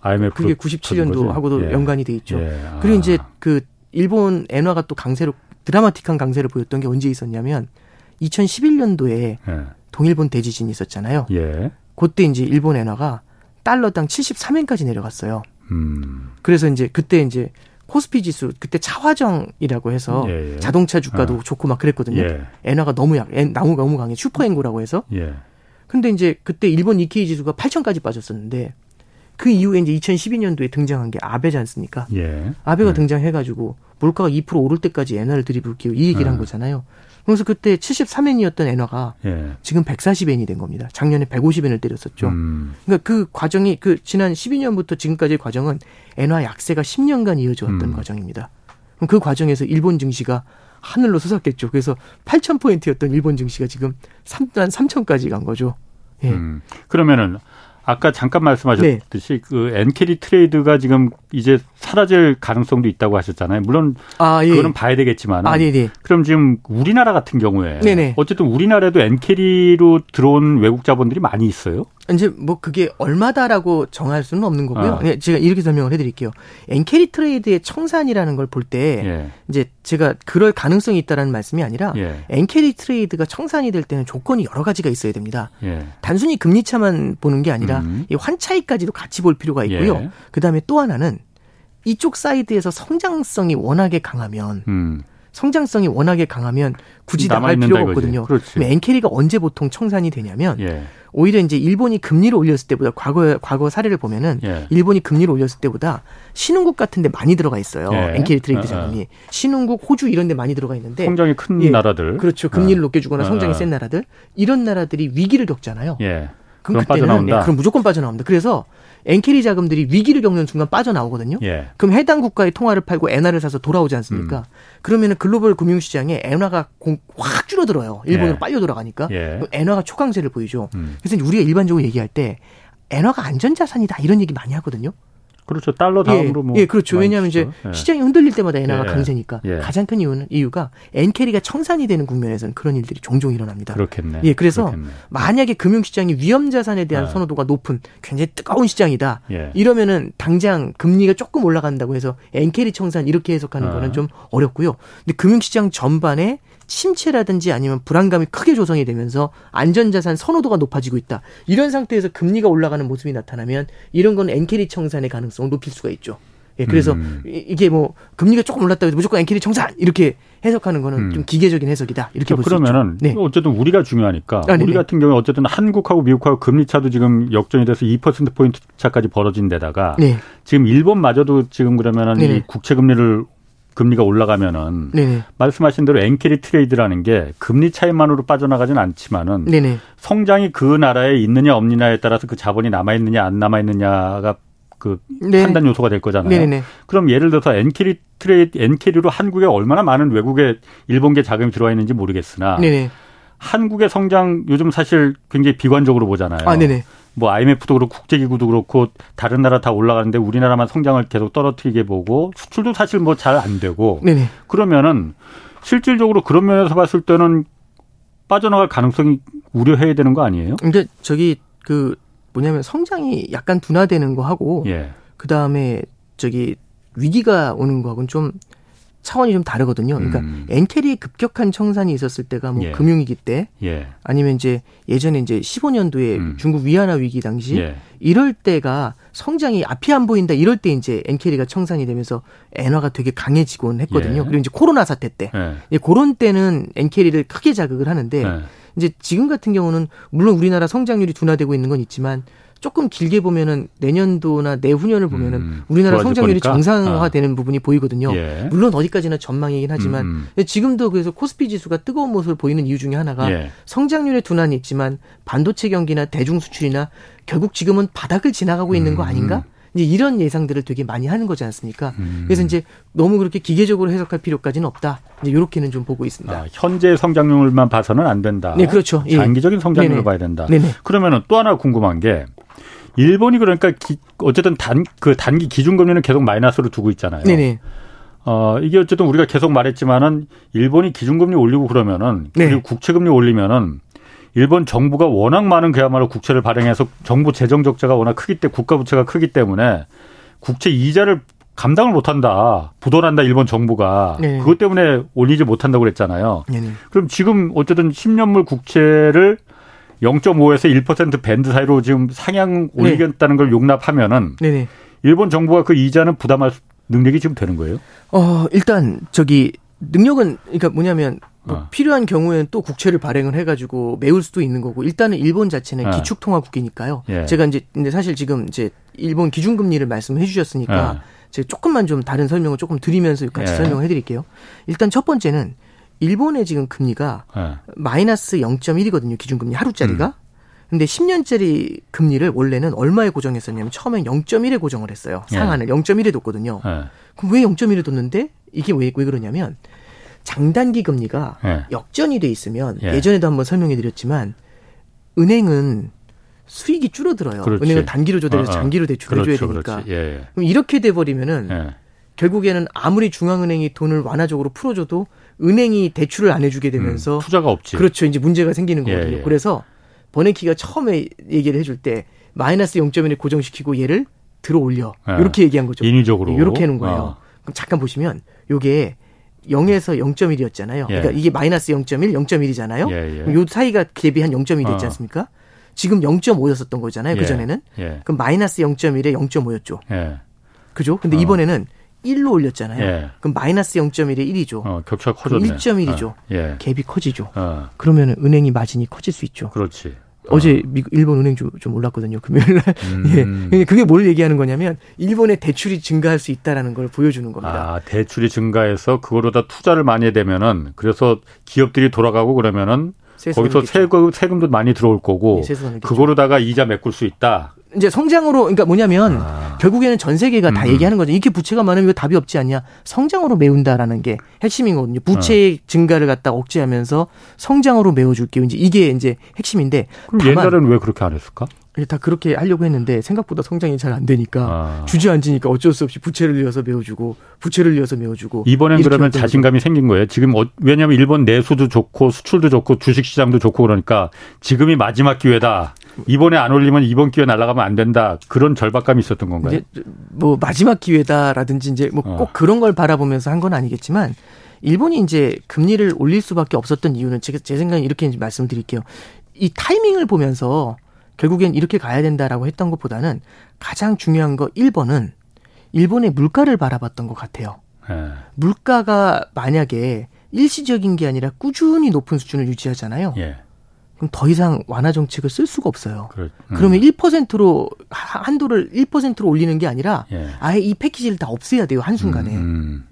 IMF 그게 97년도 하고도 연관이 돼 있죠. 아. 그리고 이제 그 일본 엔화가 또 강세로 드라마틱한 강세를 보였던 게 언제 있었냐면 2011년도에 동일본 대지진이 있었잖아요. 예. 그때 이제 일본 엔화가 달러당 73엔까지 내려갔어요. 음. 그래서 이제 그때 이제 코스피 지수 그때 차화정이라고 해서 예, 예. 자동차 주가도 어. 좋고 막 그랬거든요. 예. 엔화가 너무 약, 엔, 나무 너무 강해 슈퍼엔고라고 해서. 예. 근데 이제 그때 일본 니케이 지수가 8천까지 빠졌었는데 그 이후에 이제 2012년도에 등장한 게 아베지 않습니까? 예. 아베가 예. 등장해가지고 물가가 2% 오를 때까지 엔화를 들이붓기로 이 얘기를 한 예. 거잖아요. 그래서 그때 73엔이었던 엔화가 예. 지금 140엔이 된 겁니다. 작년에 150엔을 때렸었죠. 음. 그러니까 그 과정이 그 지난 12년부터 지금까지의 과정은 엔화 약세가 10년간 이어져 왔던 음. 과정입니다. 그럼 그 과정에서 일본 증시가 하늘로 솟았겠죠. 그래서 8,000포인트였던 일본 증시가 지금 3만 3,000까지 간 거죠. 예. 음. 그러면은 아까 잠깐 말씀하셨듯이 네. 그 엔캐리 트레이드가 지금 이제 사라질 가능성도 있다고 하셨잖아요. 물론 아, 예. 그거는 봐야 되겠지만. 아, 네 네. 그럼 지금 우리나라 같은 경우에 네네. 어쨌든 우리나라에도 엔캐리로 들어온 외국 자본들이 많이 있어요. 이제 뭐 그게 얼마다라고 정할 수는 없는 거고요. 아. 제가 이렇게 설명을 해드릴게요. 엔캐리 트레이드의 청산이라는 걸 볼때 예. 이제 제가 그럴 가능성이 있다라는 말씀이 아니라 예. 엔캐리 트레이드가 청산이 될 때는 조건이 여러 가지가 있어야 됩니다. 예. 단순히 금리 차만 보는 게 아니라 음. 이 환차익까지도 같이 볼 필요가 있고요. 예. 그 다음에 또 하나는 이쪽 사이드에서 성장성이 워낙에 강하면 음. 성장성이 워낙에 강하면 굳이 나갈 필요가 없거든요. 그럼 엔캐리가 언제 보통 청산이 되냐면 예. 오히려 이제 일본이 금리를 올렸을 때보다 과거 과거 사례를 보면은 예. 일본이 금리를 올렸을 때보다 신흥국 같은 데 많이 들어가 있어요. 예. 엔캐리 트레이드 어, 어. 자금이 신흥국, 호주 이런 데 많이 들어가 있는데 성장이 큰 예. 나라들 그렇죠. 금리를 어. 높게 주거나 성장이 센 나라들 이런 나라들이 위기를 겪잖아요. 예. 그럼 그때는 빠져나온다. 네, 그럼 무조건 빠져나옵니다. 그래서 엔캐리 자금들이 위기를 겪는 순간 빠져나오거든요. 예. 그럼 해당 국가의 통화를 팔고 엔화를 사서 돌아오지 않습니까? 음. 그러면은 글로벌 금융시장에 엔화가 확 줄어들어요. 일본으로 예. 빨려 돌아가니까 예. 엔화가 초강세를 보이죠. 음. 그래서 우리가 일반적으로 얘기할 때 엔화가 안전자산이다 이런 얘기 많이 하거든요. 그렇죠. 달러 다음으로 예, 뭐. 예, 그렇죠. 왜냐하면 이제 예. 시장이 흔들릴 때마다 엔화가 예. 강세니까 예. 가장 큰 이유는 이유가 엔캐리가 청산이 되는 국면에서는 그런 일들이 종종 일어납니다. 그렇겠네. 예, 그래서 그렇겠네. 만약에 금융시장이 위험 자산에 대한 예. 선호도가 높은 굉장히 뜨거운 시장이다. 예. 이러면은 당장 금리가 조금 올라간다고 해서 엔캐리 청산 이렇게 해석하는 아. 거는 좀 어렵고요. 근데 금융시장 전반에 침체라든지 아니면 불안감이 크게 조성이 되면서 안전자산 선호도가 높아지고 있다. 이런 상태에서 금리가 올라가는 모습이 나타나면 이런 건 엔캐리 청산의 가능성을 높일 수가 있죠. 예, 그래서 음. 이게 뭐 금리가 조금 올랐다고 해도 무조건 엔캐리 청산 이렇게 해석하는 거는 음. 좀 기계적인 해석이다 이렇게 볼수 있죠. 그러면은 네. 어쨌든 우리가 중요하니까 아, 우리 같은 경우에 어쨌든 한국하고 미국하고 금리 차도 지금 역전이 돼서 2% 포인트 차까지 벌어진 데다가 네. 지금 일본마저도 지금 그러면은 국채 금리를 금리가 올라가면은 네네. 말씀하신 대로 엔캐리 트레이드라는 게 금리 차이만으로 빠져나가진 않지만은 네네. 성장이 그 나라에 있느냐 없느냐에 따라서 그 자본이 남아 있느냐 안 남아 있느냐가 그 네. 판단 요소가 될 거잖아요. 네네. 그럼 예를 들어서 엔캐리 트레이드 엔캐리로 한국에 얼마나 많은 외국의 일본계 자금이 들어와 있는지 모르겠으나. 한국의 성장 요즘 사실 굉장히 비관적으로 보잖아요. 아, 네네. 뭐 IMF도 그렇고 국제기구도 그렇고 다른 나라 다 올라가는데 우리나라만 성장을 계속 떨어뜨리게 보고 수출도 사실 뭐 잘 안 되고 네네. 그러면은 실질적으로 그런 면에서 봤을 때는 빠져나갈 가능성이 우려해야 되는 거 아니에요? 근데 저기 그 뭐냐면 성장이 약간 둔화되는 거 하고 예. 그 다음에 저기 위기가 오는 거하고는 좀 차원이 좀 다르거든요. 그러니까 음. 엔캐리 급격한 청산이 있었을 때가 뭐 예. 금융위기 때 예. 아니면 이제 예전에 이제 15년도에 음. 중국 위안화 위기 당시 예. 이럴 때가 성장이 앞이 안 보인다 이럴 때 이제 엔캐리가 청산이 되면서 엔화가 되게 강해지곤 했거든요. 예. 그리고 이제 코로나 사태 때 예. 그런 때는 엔캐리를 크게 자극을 하는데 예. 이제 지금 같은 경우는 물론 우리나라 성장률이 둔화되고 있는 건 있지만 조금 길게 보면은 내년도나 내후년을 보면은 음, 우리나라 성장률이 거니까? 정상화되는 아. 부분이 보이거든요. 예. 물론 어디까지나 전망이긴 하지만 음. 음. 지금도 그래서 코스피 지수가 뜨거운 모습을 보이는 이유 중에 하나가 예. 성장률의 둔환이 있지만 반도체 경기나 대중 수출이나 결국 지금은 바닥을 지나가고 있는 거 음. 아닌가? 이제 이런 예상들을 되게 많이 하는 거지 않습니까? 음. 그래서 이제 너무 그렇게 기계적으로 해석할 필요까지는 없다. 이제 이렇게는 좀 보고 있습니다. 아, 현재 성장률만 봐서는 안 된다. 네, 그렇죠. 예. 장기적인 성장률을 네네. 봐야 된다. 네네. 그러면은 또 하나 궁금한 게 일본이 그러니까 기, 어쨌든 단 그 단기 기준금리는 계속 마이너스로 두고 있잖아요. 네네. 어, 이게 어쨌든 우리가 계속 말했지만은 일본이 기준금리 올리고 그러면은 네. 그리고 국채금리 올리면은 일본 정부가 워낙 많은 그야말로 국채를 발행해서 정부 재정 적자가 워낙 크기 때문에 국가 부채가 크기 때문에 국채 이자를 감당을 못한다. 부도난다 일본 정부가. 네. 그것 때문에 올리지 못한다고 그랬잖아요. 네. 그럼 지금 어쨌든 10년물 국채를 0.5에서 1% 밴드 사이로 지금 상향 네. 올리겠다는 걸 용납하면은 네. 일본 정부가 그 이자는 부담할 능력이 지금 되는 거예요? 어, 일단 저기 능력은 그러니까 뭐냐면 뭐 어. 필요한 경우에는 또 국채를 발행을 해가지고 메울 수도 있는 거고 일단은 일본 자체는 어. 기축통화국이니까요. 예. 제가 이제 근데 사실 지금 이제 일본 기준금리를 말씀해 주셨으니까 어. 제가 조금만 좀 다른 설명을 조금 드리면서 같이 예. 설명을 해드릴게요. 일단 첫 번째는 일본의 지금 금리가 예. 마이너스 0.1이거든요. 기준금리 하루짜리가. 음. 근데 10년짜리 금리를 원래는 얼마에 고정했었냐면 처음엔 0.1에 고정을 했어요. 예. 상한을 예. 0.1에 뒀거든요. 예. 그럼 왜 0.1에 뒀는데 이게 왜, 왜 그러냐면 장단기 금리가 예. 역전이 돼 있으면 예. 전에도 한번 설명해 드렸지만 은행은 수익이 줄어들어요. 그렇지. 은행은 단기로 줘대서 어, 어. 장기로 대출해 줘야 그렇죠, 되니까. 예. 그럼 이렇게 돼 버리면은 예. 결국에는 아무리 중앙은행이 돈을 완화적으로 풀어줘도 은행이 대출을 안 해주게 되면서 음, 투자가 없지. 그렇죠. 이제 문제가 생기는 예, 거거든요. 예. 그래서 버네키가 처음에 얘기를 해줄 때 마이너스 0.1을 고정시키고 얘를 들어 올려 이렇게 얘기한 거죠. 인위적으로 이렇게 해놓은 거예요. 어. 그럼 잠깐 보시면 요게 0에서 0.1이었잖아요. 예. 그러니까 이게 마이너스 0.1, 0.1이잖아요. 예, 예. 요 사이가 갭이 한 0.1이 됐지 어. 않습니까? 지금 0.5였었던 거잖아요. 그 전에는. 예. 그럼 마이너스 0.1에 0.5였죠. 예. 그죠? 근데 어. 이번에는 1로 올렸잖아요. 예. 그럼 마이너스 0.1에 1이죠. 어, 격차가 커졌네. 1.1이죠. 어. 예. 갭이 커지죠. 어. 그러면 은행이 마진이 커질 수 있죠. 그렇지. 어제 미 일본 은행 좀, 좀 올랐거든요. 금요일 날. 음. 예. 그게 뭘 얘기하는 거냐면 일본의 대출이 증가할 수 있다라는 걸 보여주는 겁니다. 아, 대출이 증가해서 그거로다 투자를 많이 되면은 그래서 기업들이 돌아가고 그러면은 거기서 세금, 세금도 많이 들어올 거고 네, 그거로다가 이자 메꿀 수 있다. 이제 성장으로 그러니까 뭐냐면 아. 결국에는 전 세계가 다 음. 얘기하는 거죠. 이렇게 부채가 많으면 답이 없지 않냐? 성장으로 메운다라는 게 핵심이거든요. 부채의 어. 증가를 갖다 억제하면서 성장으로 메워줄게요. 이제 이게 이제 핵심인데. 그럼 옛날에는 왜 그렇게 안 했을까? 다 그렇게 하려고 했는데 생각보다 성장이 잘 안 되니까 아. 주저앉으니까 어쩔 수 없이 부채를 이어서 메워주고 부채를 이어서 메워주고 이번엔 그러면 자신감이. 생긴 거예요. 지금 어, 왜냐하면 일본 내수도 좋고 수출도 좋고 주식 시장도 좋고 그러니까 지금이 마지막 기회다. 이번에 안 올리면 이번 기회 날아가면 안 된다. 그런 절박감이 있었던 건가요? 이제 뭐 마지막 기회다라든지 이제 뭐꼭 어. 그런 걸 바라보면서 한 건 아니겠지만 일본이 이제 금리를 올릴 수밖에 없었던 이유는 제, 제 생각에 이렇게 말씀드릴게요. 이 타이밍을 보면서 결국엔 이렇게 가야 된다라고 했던 것보다는 가장 중요한 거 1번은 일본의 물가를 바라봤던 것 같아요. 네. 물가가 만약에 일시적인 게 아니라 꾸준히 높은 수준을 유지하잖아요. 예. 그럼 더 이상 완화 정책을 쓸 수가 없어요. 그래, 음. 그러면 1%로 한도를 1%로 올리는 게 아니라 예. 아예 이 패키지를 다 없애야 돼요 한순간에. 음,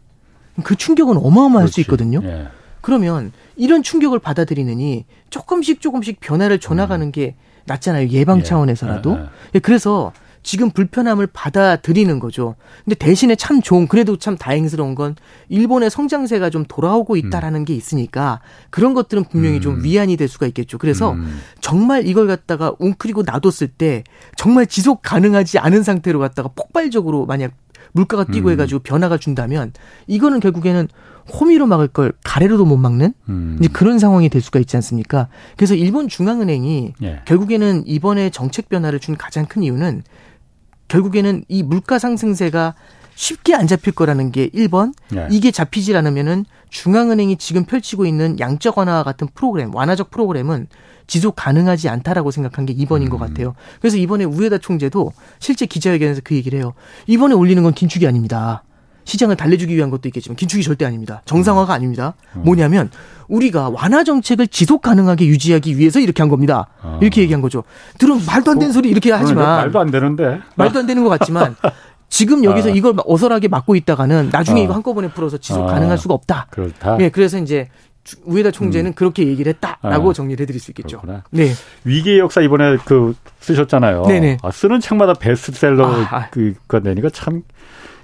음. 그 충격은 어마어마할 그렇지. 수 있거든요. 예. 그러면 이런 충격을 받아들이느니 조금씩 조금씩 변화를 줘나가는 음. 게 낫잖아요 예방 예. 차원에서라도. 예, 예. 그래서 지금 불편함을 받아들이는 거죠. 근데 대신에 참 좋은 그래도 참 다행스러운 건 일본의 성장세가 좀 돌아오고 있다라는 음. 게 있으니까 그런 것들은 분명히 음. 좀 위안이 될 수가 있겠죠. 그래서 음. 정말 이걸 갖다가 웅크리고 놔뒀을 때 정말 지속 가능하지 않은 상태로 갖다가 폭발적으로 만약 물가가 뛰고 음. 해가지고 변화가 준다면 이거는 결국에는 호미로 막을 걸 가래로도 못 막는 음. 이제 그런 상황이 될 수가 있지 않습니까? 그래서 일본 중앙은행이 예. 결국에는 이번에 정책 변화를 준 가장 큰 이유는 결국에는 이 물가 상승세가 쉽게 안 잡힐 거라는 게 1번. 네. 이게 잡히질 않으면은 중앙은행이 지금 펼치고 있는 양적 완화 같은 프로그램, 완화적 프로그램은 지속 가능하지 않다라고 생각한 게 2번인 음. 것 같아요. 그래서 이번에 우에다 총재도 실제 기자회견에서 그 얘기를 해요. 이번에 올리는 건 긴축이 아닙니다. 시장을 달래주기 위한 것도 있겠지만 긴축이 절대 아닙니다. 정상화가 아닙니다. 음. 뭐냐면 우리가 완화 정책을 지속 가능하게 유지하기 위해서 이렇게 한 겁니다. 아. 이렇게 얘기한 거죠. 들은 말도 안 되는 어, 소리 이렇게 하지만 말도 안 되는데 말도 안 되는 것 같지만 지금 여기서 아. 이걸 어설하게 막고 있다가는 나중에 아. 이거 한꺼번에 풀어서 지속 아. 가능할 수가 없다. 그렇다. 예, 그래서 이제 우에다 총재는 음. 그렇게 얘기를 했다라고 아. 정리를 해드릴 수 있겠죠. 그렇구나. 네. 위기의 역사 이번에 그 쓰셨잖아요. 네네. 아, 쓰는 책마다 베스트셀러 아. 그거 내니까 참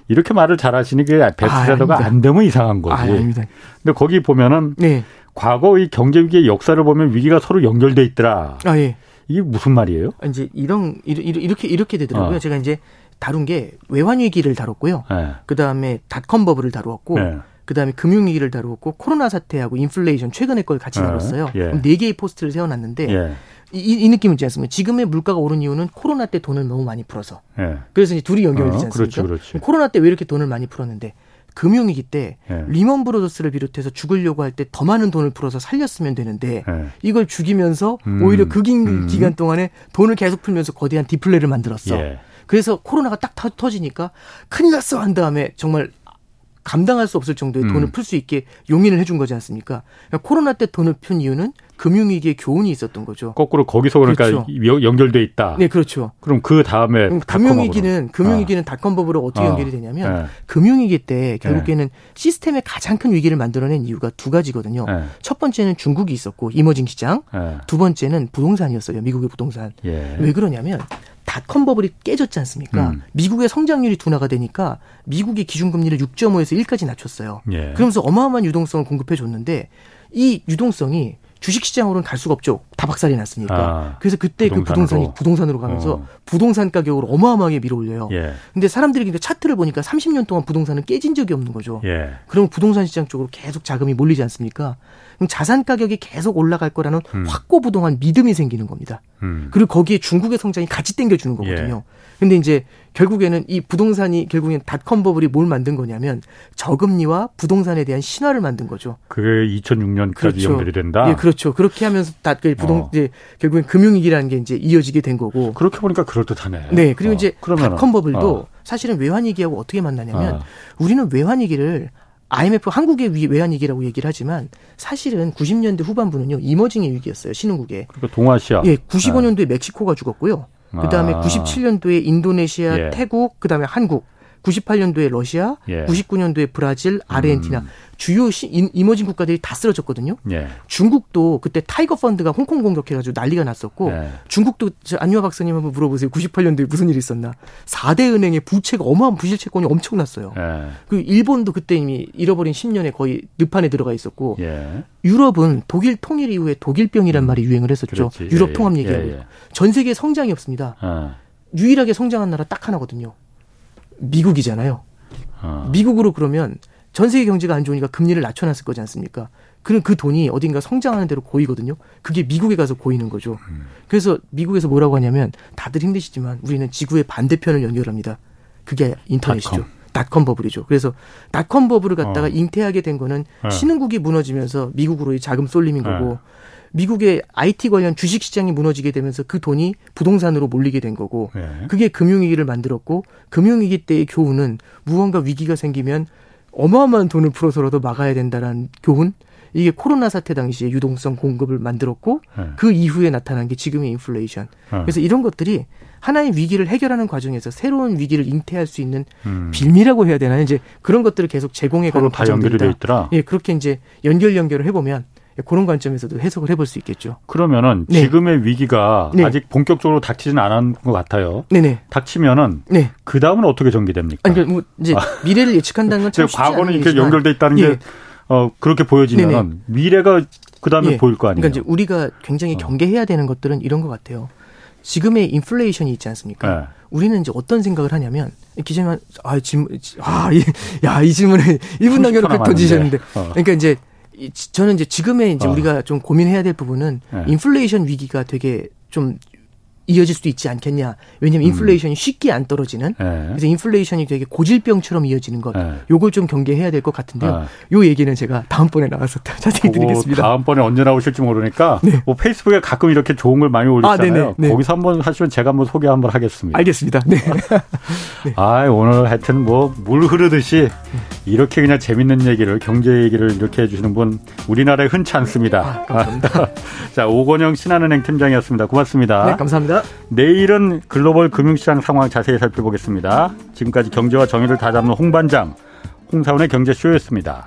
이렇게 말을 잘하시는 게 베스트셀러가 아, 안 되면 이상한 거지. 아, 아닙니다. 근데 거기 보면은 네. 과거 의 경제 위기의 역사를 보면 위기가 서로 연결돼 있더라. 아 예. 이게 무슨 말이에요? 이제 이런 이렇게 이렇게 되더라고요. 어. 제가 이제 다룬 게 외환 위기를 다뤘고요. 네. 그 다음에 닷컴 버블을 다루었고. 네. 그다음에 금융 위기를 다루었고 코로나 사태하고 인플레이션 최근의 걸 같이 네. 다뤘어요. 예. 네 개의 포스트를 세워놨는데 예. 이, 이 느낌은 있지 않습니까? 지금의 물가가 오른 이유는 코로나 때 돈을 너무 많이 풀어서. 예. 그래서 이제 둘이 연결되지 어, 않습니까? 어, 그렇지, 그렇지. 코로나 때 왜 이렇게 돈을 많이 풀었는데 금융위기 때 예. 리먼 브라더스를 비롯해서 죽으려고 할 때 더 많은 돈을 풀어서 살렸으면 되는데 예. 이걸 죽이면서 음. 오히려 그 긴 음. 기간 동안에 돈을 계속 풀면서 거대한 디플레를 만들었어. 예. 그래서 코로나가 딱 터지니까 큰일 났어 한 다음에 정말 감당할 수 없을 정도의 음. 돈을 풀 수 있게 용인을 해준 거지 않습니까? 그러니까 코로나 때 돈을 푼 이유는 금융위기의 교훈이 있었던 거죠. 거꾸로 거기서 그러니까 그렇죠. 연결돼 있다. 네, 그렇죠. 그럼 그 다음에 금융위기는 금융위기는 아. 닷컴법으로 어떻게 아. 연결이 되냐면 네. 금융위기 때 결국에는 네. 시스템의 가장 큰 위기를 만들어낸 이유가 두 가지거든요. 네. 첫 번째는 중국이 있었고 이머징 시장, 네. 두 번째는 부동산이었어요. 미국의 부동산. 예. 왜 그러냐면 닷컴 버블이 깨졌지 않습니까? 음. 미국의 성장률이 둔화가 되니까 미국의 기준금리를 6.5에서 1까지 낮췄어요. 예. 그러면서 어마어마한 유동성을 공급해 줬는데 이 유동성이 주식시장으로는 갈 수가 없죠. 다 박살이 났으니까. 아, 그래서 그때 부동산으로. 그 부동산이 부동산으로 가면서 어. 부동산 가격을 어마어마하게 밀어올려요. 예. 근데 사람들이 차트를 보니까 30년 동안 부동산은 깨진 적이 없는 거죠. 예. 그럼 부동산 시장 쪽으로 계속 자금이 몰리지 않습니까? 그럼 자산 가격이 계속 올라갈 거라는 음. 확고부동한 믿음이 생기는 겁니다. 음. 그리고 거기에 중국의 성장이 같이 땡겨주는 거거든요. 예. 근데 이제 결국에는 이 부동산이 결국엔 닷컴 버블이 뭘 만든 거냐면 저금리와 부동산에 대한 신화를 만든 거죠. 그게 2006년까지 그렇죠. 연결이 된다. 예, 그렇죠. 그렇게 하면서 다그 부동 어. 이제 결국엔 금융위기라는 게 이제 이어지게 된 거고. 그렇게 보니까 그럴 듯하네. 네, 그리고 어. 이제 닷컴 버블도 어. 사실은 외환위기하고 어떻게 만나냐면 어. 우리는 외환위기를 IMF 한국의 외환 위기라고 얘기를 하지만 사실은 90년대 후반부는요 이머징의 위기였어요 신흥국에. 그러니까 동아시아. 예, 95년도에 멕시코가 죽었고요. 그다음에 아. 97년도에 인도네시아, 예. 태국, 그다음에 한국. 98년도에 러시아, 예. 99년도에 브라질, 아르헨티나 음. 주요 시, emerging 국가들이 다 쓰러졌거든요. 예. 중국도 그때 타이거 펀드가 홍콩 공격해가지고 난리가 났었고 예. 중국도 안유화 박사님 한번 물어보세요. 98년도에 무슨 일이 있었나? 4대 은행의 부채가 어마어마한 부실 채권이 엄청났어요. 예. 그 일본도 그때 이미 잃어버린 10년에 거의 늪 안에 들어가 있었고 예. 유럽은 독일 통일 이후에 독일병이란 음. 말이 유행을 했었죠. 그렇지. 유럽 예, 통합 얘기하고 전 세계 성장이 없습니다. 유일하게 성장한 나라 딱 하나거든요. 미국이잖아요. 어. 미국으로 그러면 전 세계 경제가 안 좋으니까 금리를 낮춰놨을 거지 않습니까? 그럼 그 돈이 어딘가 성장하는 대로 고이거든요. 그게 미국에 가서 고이는 거죠. 음. 그래서 미국에서 뭐라고 하냐면 다들 힘드시지만 우리는 지구의 반대편을 연결합니다. 그게 인터넷이죠. 닷컴 버블이죠. 그래서 닷컴 버블을 갖다가 어. 잉태하게 된 거는 네. 신흥국이 무너지면서 미국으로의 자금 쏠림인 네. 거고 미국의 IT 관련 주식 시장이 무너지게 되면서 그 돈이 부동산으로 몰리게 된 거고 네. 그게 금융위기를 만들었고 금융위기 때의 교훈은 무언가 위기가 생기면 어마어마한 돈을 풀어서라도 막아야 된다라는 교훈 이게 코로나 사태 당시에 유동성 공급을 만들었고 네. 그 이후에 나타난 게 지금의 인플레이션. 네. 그래서 이런 것들이 하나의 위기를 해결하는 과정에서 새로운 위기를 잉태할 수 있는 음. 빌미라고 해야 되나요? 이제 그런 것들을 계속 제공해 가는 과정들이다. 있더라. 예, 그렇게 이제 연결 연결을 해보면 그런 관점에서도 해석을 해볼 수 있겠죠. 그러면은 네. 지금의 위기가 네. 아직 본격적으로 닥치지는 않은 것 같아요. 네네. 닥치면은 네. 그 다음은 어떻게 전개됩니까? 아니, 그러니까 뭐 이제 아. 미래를 예측한다는 건참 쉽지 과거는 이렇게 연결돼 있다는 예. 게 어, 그렇게 보여지면 미래가 그 다음에 예. 보일 거 아니에요. 그러니까 이제 우리가 굉장히 어. 경계해야 되는 것들은 이런 것 같아요. 지금의 인플레이션이 있지 않습니까? 네. 우리는 이제 어떤 생각을 하냐면 기자님 아 질문 아야이 질문을 1분 남겨놓고 던지셨는데 어. 그러니까 이제 저는 이제 지금의 이제 어. 우리가 좀 고민해야 될 부분은 네. 인플레이션 위기가 되게 좀 이어질 수도 있지 않겠냐. 왜냐하면 음. 인플레이션이 음. 쉽게 안 떨어지는. 네. 그래서 인플레이션이 되게 고질병처럼 이어지는 것. 네. 요걸 좀 경계해야 될 것 같은데요. 네. 요 얘기는 제가 다음번에 나와서 자세히 드리겠습니다. 다음번에 언제 나오실지 모르니까 네. 뭐 페이스북에 가끔 이렇게 좋은 걸 많이 올리잖아요. 아, 네. 거기서 한번 하시면 제가 한번 소개 한번 하겠습니다. 알겠습니다. 네. 아, 오늘 하여튼 뭐 물 흐르듯이 이렇게 그냥 재밌는 얘기를 경제 얘기를 이렇게 해주시는 분 우리나라에 흔치 않습니다. 아, 감사합니다. 자, 오건영 신한은행 팀장이었습니다. 고맙습니다. 네, 감사합 니다. 내일은 글로벌 금융시장 상황 자세히 살펴보겠습니다. 지금까지 경제와 정의를 다잡는 홍반장, 홍사원의 경제쇼였습니다.